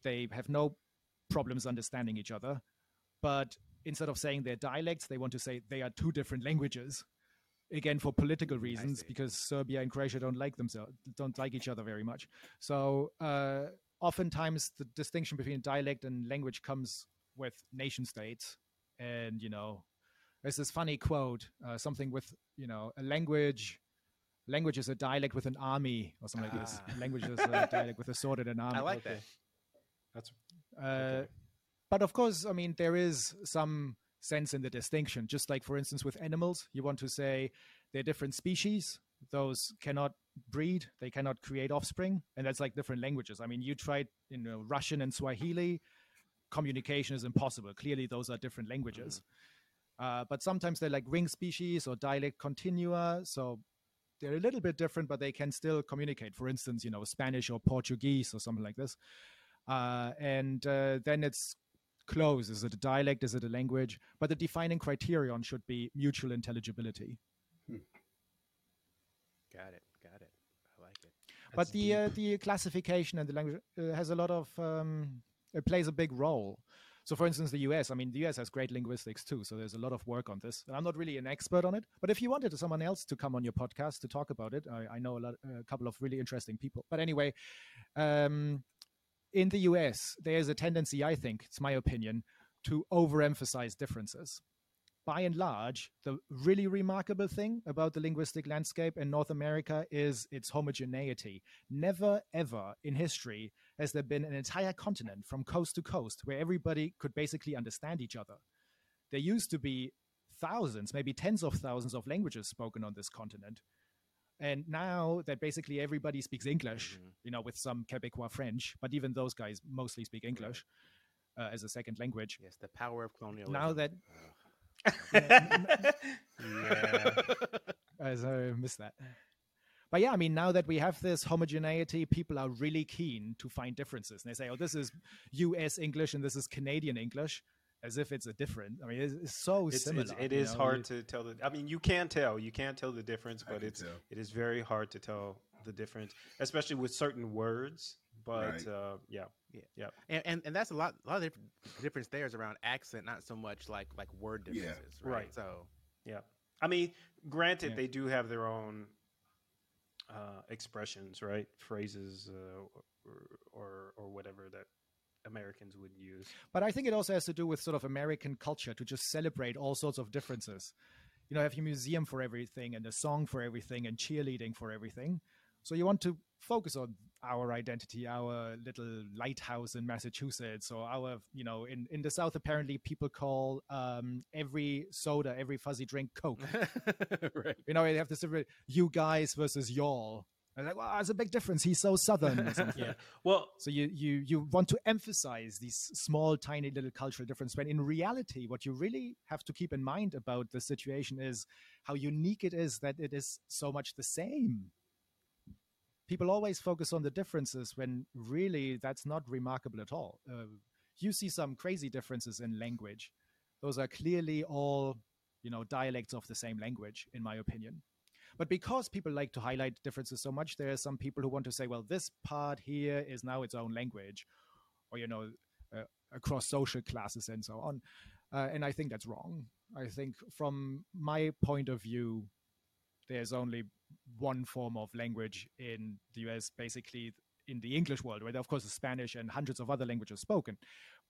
they have no problems understanding each other. But instead of saying they're dialects, they want to say they are two different languages. Again, for political reasons, because Serbia and Croatia don't like themselves, don't like each other very much. So uh, oftentimes the distinction between dialect and language comes with nation states, and you know, there's this funny quote, uh, something with you know a language. Language is a dialect with an army, or something like this. Ah. Language is a dialect with a sword and an army. I like okay. that. That's Uh, Okay. But of course, I mean, there is some sense in the distinction. Just like, for instance, with animals, you want to say they're different species. Those cannot breed, they cannot create offspring. And that's like different languages. I mean, you tried, you know, Russian and Swahili, communication is impossible. Clearly, those are different languages. Uh, but sometimes they're like ring species or dialect continua. So they're a little bit different, but they can still communicate. For instance, you know, Spanish or Portuguese or something like this. Uh, and uh, then it's close. Is it a dialect? Is it a language? But the defining criterion should be mutual intelligibility. Got it. Got it. I like it. but the uh, the classification and the language uh, has a lot of um, it plays a big role. So, for instance, the US. I mean, the US has great linguistics too. So there's a lot of work on this. And I'm not really an expert on it, but if you wanted someone else to come on your podcast to talk about it, I, I know a lot, a couple of really interesting people. But anyway, um, in the US, there's a tendency, I think, it's my opinion, to overemphasize differences. By and large, the really remarkable thing about the linguistic landscape in North America is its homogeneity. Never, ever in history has there been an entire continent from coast to coast where everybody could basically understand each other. There used to be thousands, maybe tens of thousands of languages spoken on this continent. And now that basically everybody speaks English, Mhm. you know, with some Quebecois French, but even those guys mostly speak English uh, as a second language. Yes, the power of colonialism. Now that yeah. I sorry, I missed that. But yeah, I mean, now that we have this homogeneity, people are really keen to find differences. And they say, oh, this is US English and this is Canadian English, as if it's a different. I mean, it's, it's so It's, similar. it's, it you is know, hard to tell the. I mean, you can tell. You can't tell the difference, but it's tell. it is very hard to tell the difference, especially with certain words. But Right. uh, yeah, and, and and that's a lot. A lot of the difference there is around accent, not so much like like word Yeah, differences. right. right. So yeah. I mean, granted, Yeah. they do have their own uh, expressions, right? Phrases uh, or, or or whatever that Americans would use. But I think it also has to do with sort of American culture to just celebrate all sorts of differences. You know, have your museum for everything and a song for everything and cheerleading for everything. So you want to focus on our identity, our little lighthouse in Massachusetts, or our, you know, in, in the South, apparently people call um, every soda, every fuzzy drink Coke. right. You know, they have this you guys versus y'all. And like, well, there's a big difference. He's so Southern. or something. Yeah. Well, So you you you want to emphasize these small, tiny little cultural differences. When in reality, what you really have to keep in mind about the situation is how unique it is that it is so much the same. People always focus on the differences when really that's not remarkable at all. Uh, you see some crazy differences in language. Those are clearly all, you know, dialects of the same language, in my opinion. But because people like to highlight differences so much, there are some people who want to say, well, this part here is now its own language, or, you know, uh, across social classes and so on. Uh, and I think that's wrong. I think from my point of view, there's only one form of language in the US, basically in the English world, where of course is Spanish and hundreds of other languages spoken.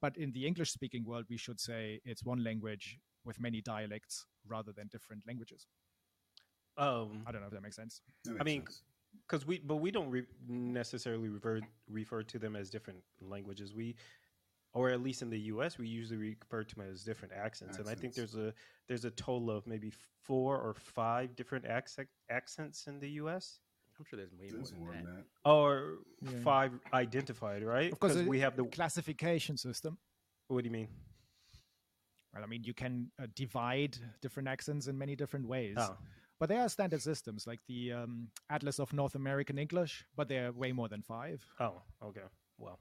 But in the English speaking world, we should say it's one language with many dialects rather than different languages. Um, I don't know if that makes sense. That I mean, because we but we don't re- necessarily refer refer to them as different languages we or at least in the US we usually refer to them as different accents and I think there's a there's a total of maybe four or five different accent accents in the US I'm sure there's way more than more that. than that. or Yeah. five identified right Of course, 'Cause we have the Classification system. what do you mean Well, I mean, you can uh, divide different accents in many different ways. oh But there are standard systems like the um, Atlas of North American English, but there are way more than five. oh okay well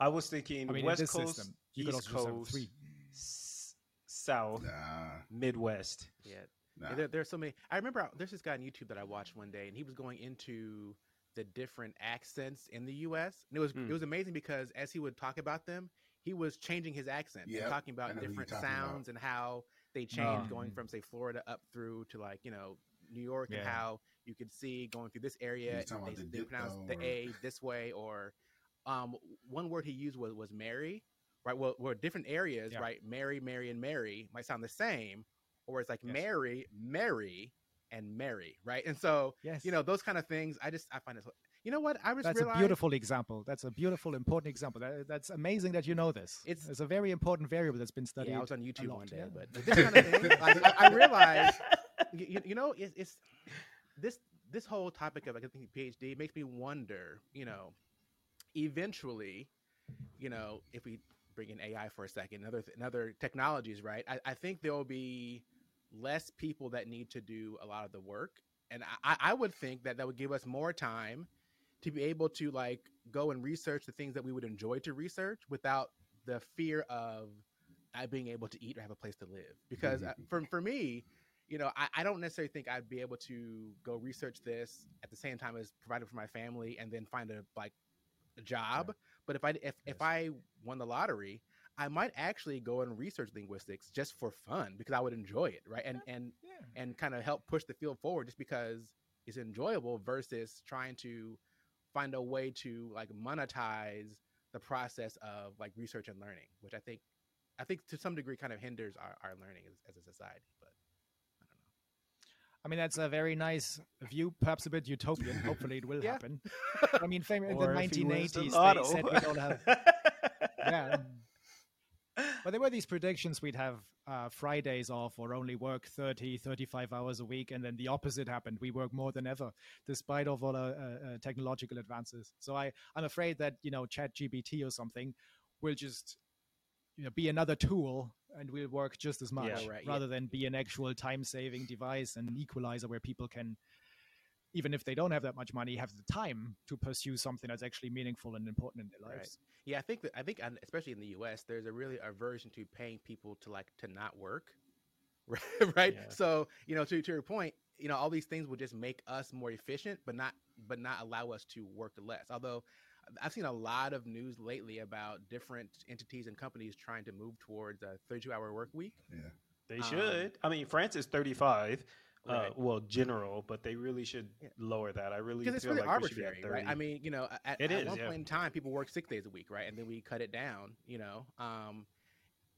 I was thinking I mean, West Coast system, you could East also just Coast three. S- South Nah, Midwest Yeah. nah. There, there are so many. I remember I- there's this guy on YouTube that I watched one day, and he was going into the different accents in the U.S. And it was Mm. it was amazing because as he would talk about them, he was changing his accent, and Yep, talking about know who you're different talking about. sounds and how they changed going Mm. from say Florida up through to like you know New York, and how you could see going through this area talking they, the they pronounce though, the A this way, or um, one word he used was was Mary, right? Well, where different areas, Yeah. right? Mary, Mary, and Mary might sound the same, or it's like Yes. Mary, Mary, and Mary, right? And so Yes. you know those kind of things. I just I find it. You know what? I was. that's realized a beautiful example. That's a beautiful, important example. That, that's amazing that you know this. It's- It's, a very important variable that's been studied. Yeah, I was on YouTube lot, one day, yeah. but but this kind of thing, like, I, I realized, you, you know, it's, it's this this whole topic of I think PhD makes me wonder. You know, eventually, you know, if we bring in AI for a second, other th- other technologies, right? I, I think there will be less people that need to do a lot of the work, and I, I- would think that that would give us more time to be able to like go and research the things that we would enjoy to research without the fear of not being able to eat or have a place to live. Because uh, for for me, you know, I, I don't necessarily think I'd be able to go research this at the same time as providing for my family and then find a like a job. But if I if, Yes. if I won the lottery, I might actually go and research linguistics just for fun because I would enjoy it, right? And and Yeah. and kind of help push the field forward just because it's enjoyable versus trying to find a way to like monetize the process of like research and learning, which I think I think to some degree kind of hinders our, our learning as, as a society. But I don't know. I mean, that's a very nice view, perhaps a bit utopian. Hopefully, it will Yeah. happen. I mean, fam- in the Or if he wins the 1980s, they said we don't have. Yeah. But there were these predictions we'd have uh, Fridays off or only work 30, 35 hours a week. And then the opposite happened. We work more than ever, despite of all our uh, uh, technological advances. So I, I'm afraid that, you know, Chat GPT or something will just you know, be another tool and we'll work just as much right, yeah. rather than be an actual time saving device and equalizer where people can even if they don't have that much money have the time to pursue something that's actually meaningful and important in their Right. lives Yeah, I think that I think especially in the U.S., there's a really aversion to paying people to like to not work, right? Yeah. So you know, to to your point, you know, all these things will just make us more efficient, but not but not allow us to work less. Although I've seen a lot of news lately about different entities and companies trying to move towards a 32-hour work week. Yeah. They Um, should. I mean, France is 35. Uh, Right. well, general, but they really should Yeah. lower that. I really because it's feel really like we should be at arbitrary, 30. right? I mean, you know, at, It at is, one yeah. point in time, people work six days a week, right? And then we cut it down, you know. Um,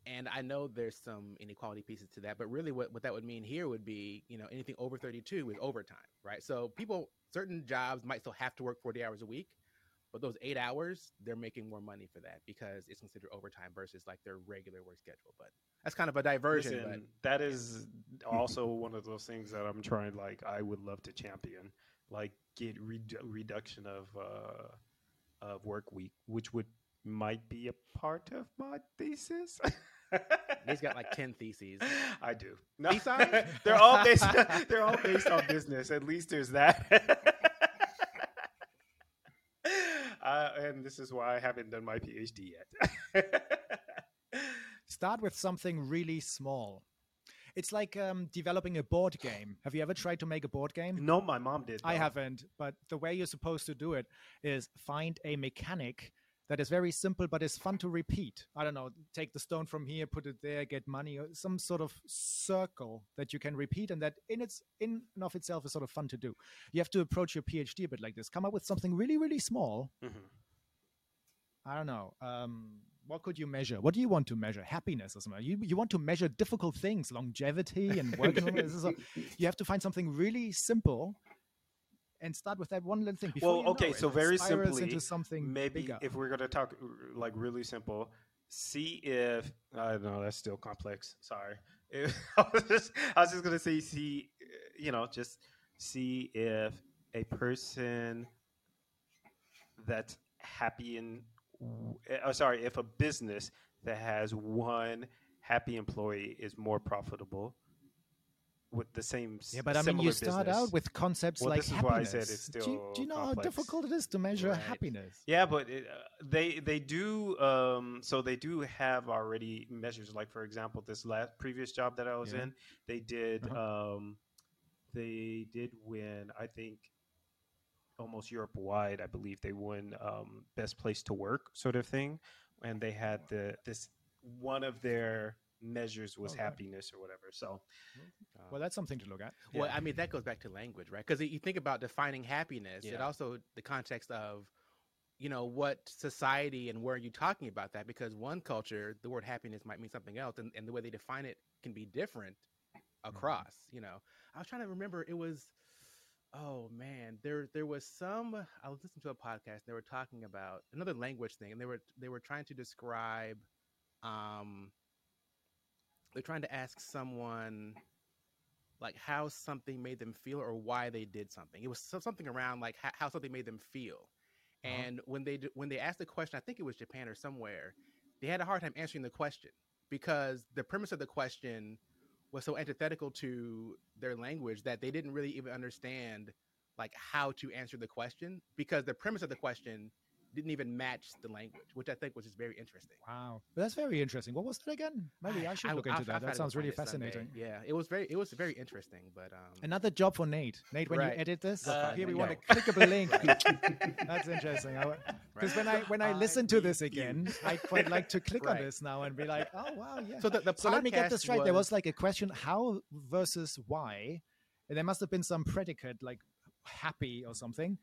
and I know there's some inequality pieces to that, but really, what, what that would mean here would be, you know, anything over 32 is overtime, right? So people, certain jobs might still have to work 40 hours a week, but those eight hours, they're making more money for that because it's considered overtime versus like their regular work schedule. But that's kind of a diversion. Listen, that is also one of those things that I'm trying. Like, I would love to champion, like get redu- reduction of uh, of work week, which would might be a part of my thesis. but he's got like 10 theses. I do. No, they're all based. they're all based on business. At least there's that. uh, and this is why I haven't done my PhD yet. start with something really small it's like um, developing a board game have you ever tried to make a board game no, my mom did. I haven't, but the way you're supposed to do it is find a mechanic that is very simple but is fun to repeat. I don't know, take the stone from here, put it there, get money, or some sort of circle that you can repeat and that in its in and of itself is sort of fun to do. You have to approach your PhD a bit like this. Come up with something really, really small. Mhm. I don't know. Um, what could you measure? What do you want to measure? Happiness or something? You you want to measure difficult things, longevity and working on it. This is a- you have to find something really simple and start with that one little thing. Before Well, okay, so it very simply, into something maybe bigger. if we're gonna talk like really simple, see if I don't know that's still complex. Sorry, I was just just gonna say see, uh, you know, just see if a person that's happy in, uh, sorry, if a business that has one happy employee is more profitable with the same yeah, but I mean, you start business. out with concepts Well, like this is why I happiness. said it's do, you, do you know how difficult it is to measure Right. happiness? Yeah, but it, uh, they they do um so they do have already measures like for example this last previous job that I was Yeah. in they did Uh-huh. um they did win I think almost Europe wide. I believe they won um, best place to work sort of thing, and they had the this one of their measures was Oh, right. happiness or whatever. So mm-hmm. Well, uh, that's something to look at. Well, Yeah. I mean that goes back to language, right? Because you think about defining happiness, it also the context of, you know, what society and where are you talking about that? Because one culture, the word happiness might mean something else, and, and the way they define it can be different mm-hmm. across. You know, I was trying to remember. It was, oh man, there there was some. I was listening to a podcast. And They were talking about another language thing, and they were they were trying to describe, um, they're trying to ask someone like how something made them feel or why they did something. It was something around like how, how something made them feel. Uh-huh. And when they when they asked the question, I think it was Japan or somewhere, they had a hard time answering the question because the premise of the question was so antithetical to their language that they didn't really even understand like how to answer the question because the premise of the question didn't even match the language, which I think was just very interesting. Wow, that's very interesting. What was that again? Maybe I should look I'll- into I'll that. to That sounds really it someday. fascinating. Yeah, it was very it was very interesting, but um, Another job for Nate. Nate, when Right. you edit this, Uh, here we no. want a clickable link. That's interesting. Because when I when I I listen to this again, I quite like to click on this now and be like, oh wow, yeah. so the, the So let me get this right. There was was- like a question: how versus why, and there must have been some predicate like happy or something,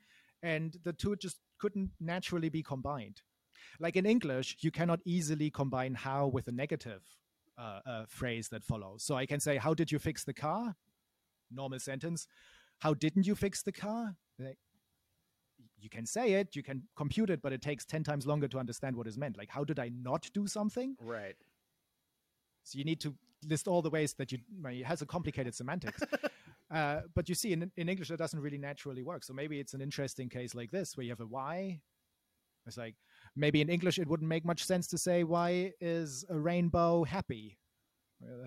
and the two just couldn't naturally be combined. Like in English, you cannot easily combine how with a negative uh, uh, phrase that follows. So I can say, "How did you fix the car?" Normal sentence. How didn't you fix the car? Like, you can say it, you can compute it, but it takes ten times longer to understand what is meant. Like, how did I not do something? right. So you need to list all the ways that you. well, It has a complicated semantics, uh, but you see in in English that doesn't really naturally work. So maybe it's an interesting case like this where you have a why. It's like maybe in English it wouldn't make much sense to say why is a rainbow happy.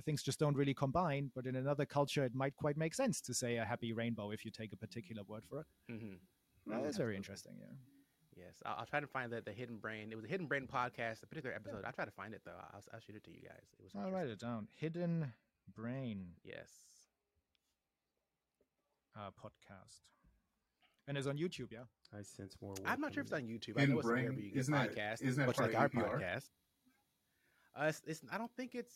Things just don't really combine. But in another culture, it might quite make sense to say a happy rainbow if you take a particular word for it. hmm That is very interesting. Yeah. Yes, I'll, I'll try to find the, the hidden brain. It was a hidden brain podcast, a particular episode. I'll try to find it though. I'll, I'll shoot it to you guys. It was. I'll write it down. Hidden brain. Yes. Uh, podcast, and it's on YouTube. Yeah. I sense more. I'm not sure if it's on YouTube. I Hidden know it's wherever Brain, you get isn't podcasts, isn't that much part like our of NPR? podcast. Uh, it's, it's, I don't think it's.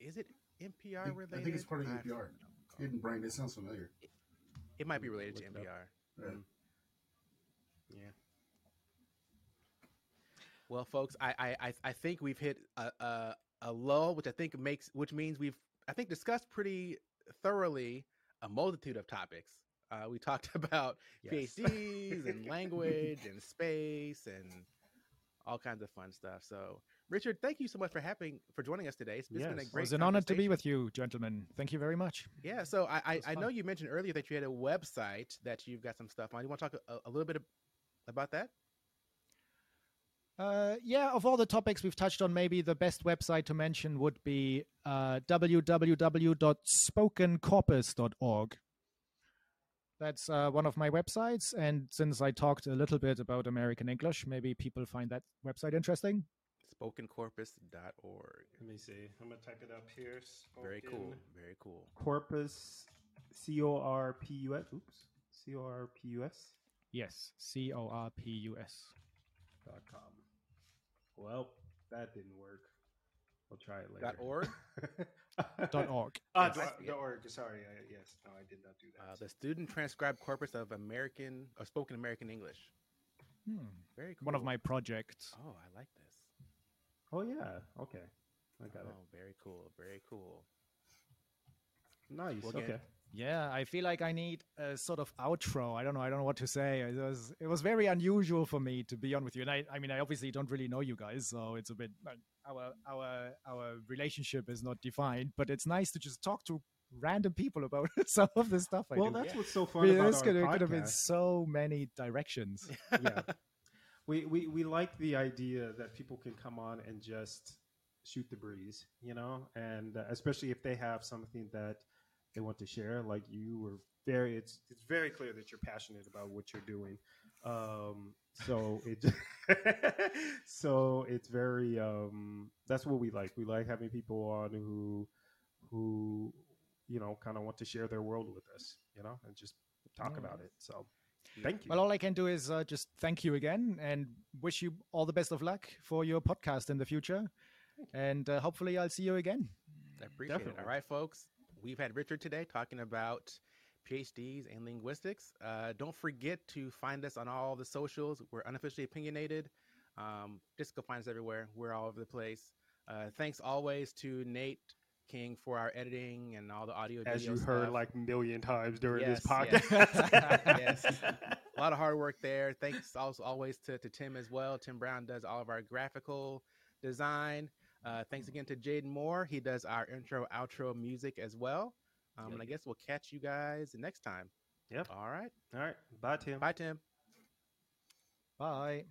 Is it NPR I think- related? I think it's part of I NPR. don't know. Hidden Brain. It sounds familiar. It might be related to Look it up. NPR. Yeah. Mm. Yeah. Well, folks, I I I, I think we've hit a, a a lull, which I think makes which means we've I think discussed pretty thoroughly a multitude of topics. Uh, we talked about Yes. PhDs and language and space and all kinds of fun stuff. So, Richard, thank you so much for having for joining us today. It's, it's been a Yes. great. It was an honor to be with you, gentlemen. Thank you very much. Yeah, so I I, I know you mentioned earlier that you had a website that you've got some stuff on. You want to talk a, a little bit about that? Uh, yeah, of all the topics we've touched on, maybe the best website to mention would be uh, www.spokencorpus.org. That's uh, one of my websites. And since I talked a little bit about American English, maybe people find that website interesting. Spokencorpus.org. Let me see. I'm gonna type it up here. Very cool. Very cool. Corpus, C O R P U S. Oops. C O R P U S Yes, C O R P U S. dot com. Well, that didn't work. We'll try it later. Dot org. Dot org. Ah, Yes. dot, dot org. Sorry. I, yes. No, I did not do that. Uh, the student transcribed corpus of American or spoken American English. Hmm. Very cool. One of my projects. Oh, I like this. oh yeah. Okay. I got Oh, very cool. Very cool. Nice. Well, again, okay. Yeah, I feel like I need a sort of outro. I don't know. I don't know what to say. It was it was very unusual for me to be on with you, and I I mean I obviously don't really know you guys, so it's a bit like our our our relationship is not defined. But it's nice to just talk to random people about some of the stuff I Well, do. that's Yeah. what's so I fun mean, about this could, could have been so many directions. yeah. We, we we like the idea that people can come on and just shoot the breeze, you know, and uh, especially if they have something that they want to share. Like you were very, it's it's very clear that you're passionate about what you're doing. Um, so it so it's very um, that's what we like. We like having people on who who you know kind of want to share their world with us, you know, and just talk Yeah. about it. So Thank you. Well, all I can do is uh, just thank you again and wish you all the best of luck for your podcast in the future. And uh, hopefully, I'll see you again. I appreciate it. All right, folks. We've had Richard today talking about PhDs and linguistics. Uh, don't forget to find us on all the socials. We're unofficially opinionated. Um, just go find us everywhere. We're all over the place. Uh, thanks always to Nate King for our editing and all the audio. As you heard like a million times during Yes, this yes. podcast. yes. A lot of hard work there. Thanks also always to, to Tim as well. Tim Brown does all of our graphical design. Uh, thanks again to Jaden Moore. He does our intro, outro music as well. Um, and I guess we'll catch you guys next time. Yep. All right. All right. Bye, Tim. Bye, Tim. Bye.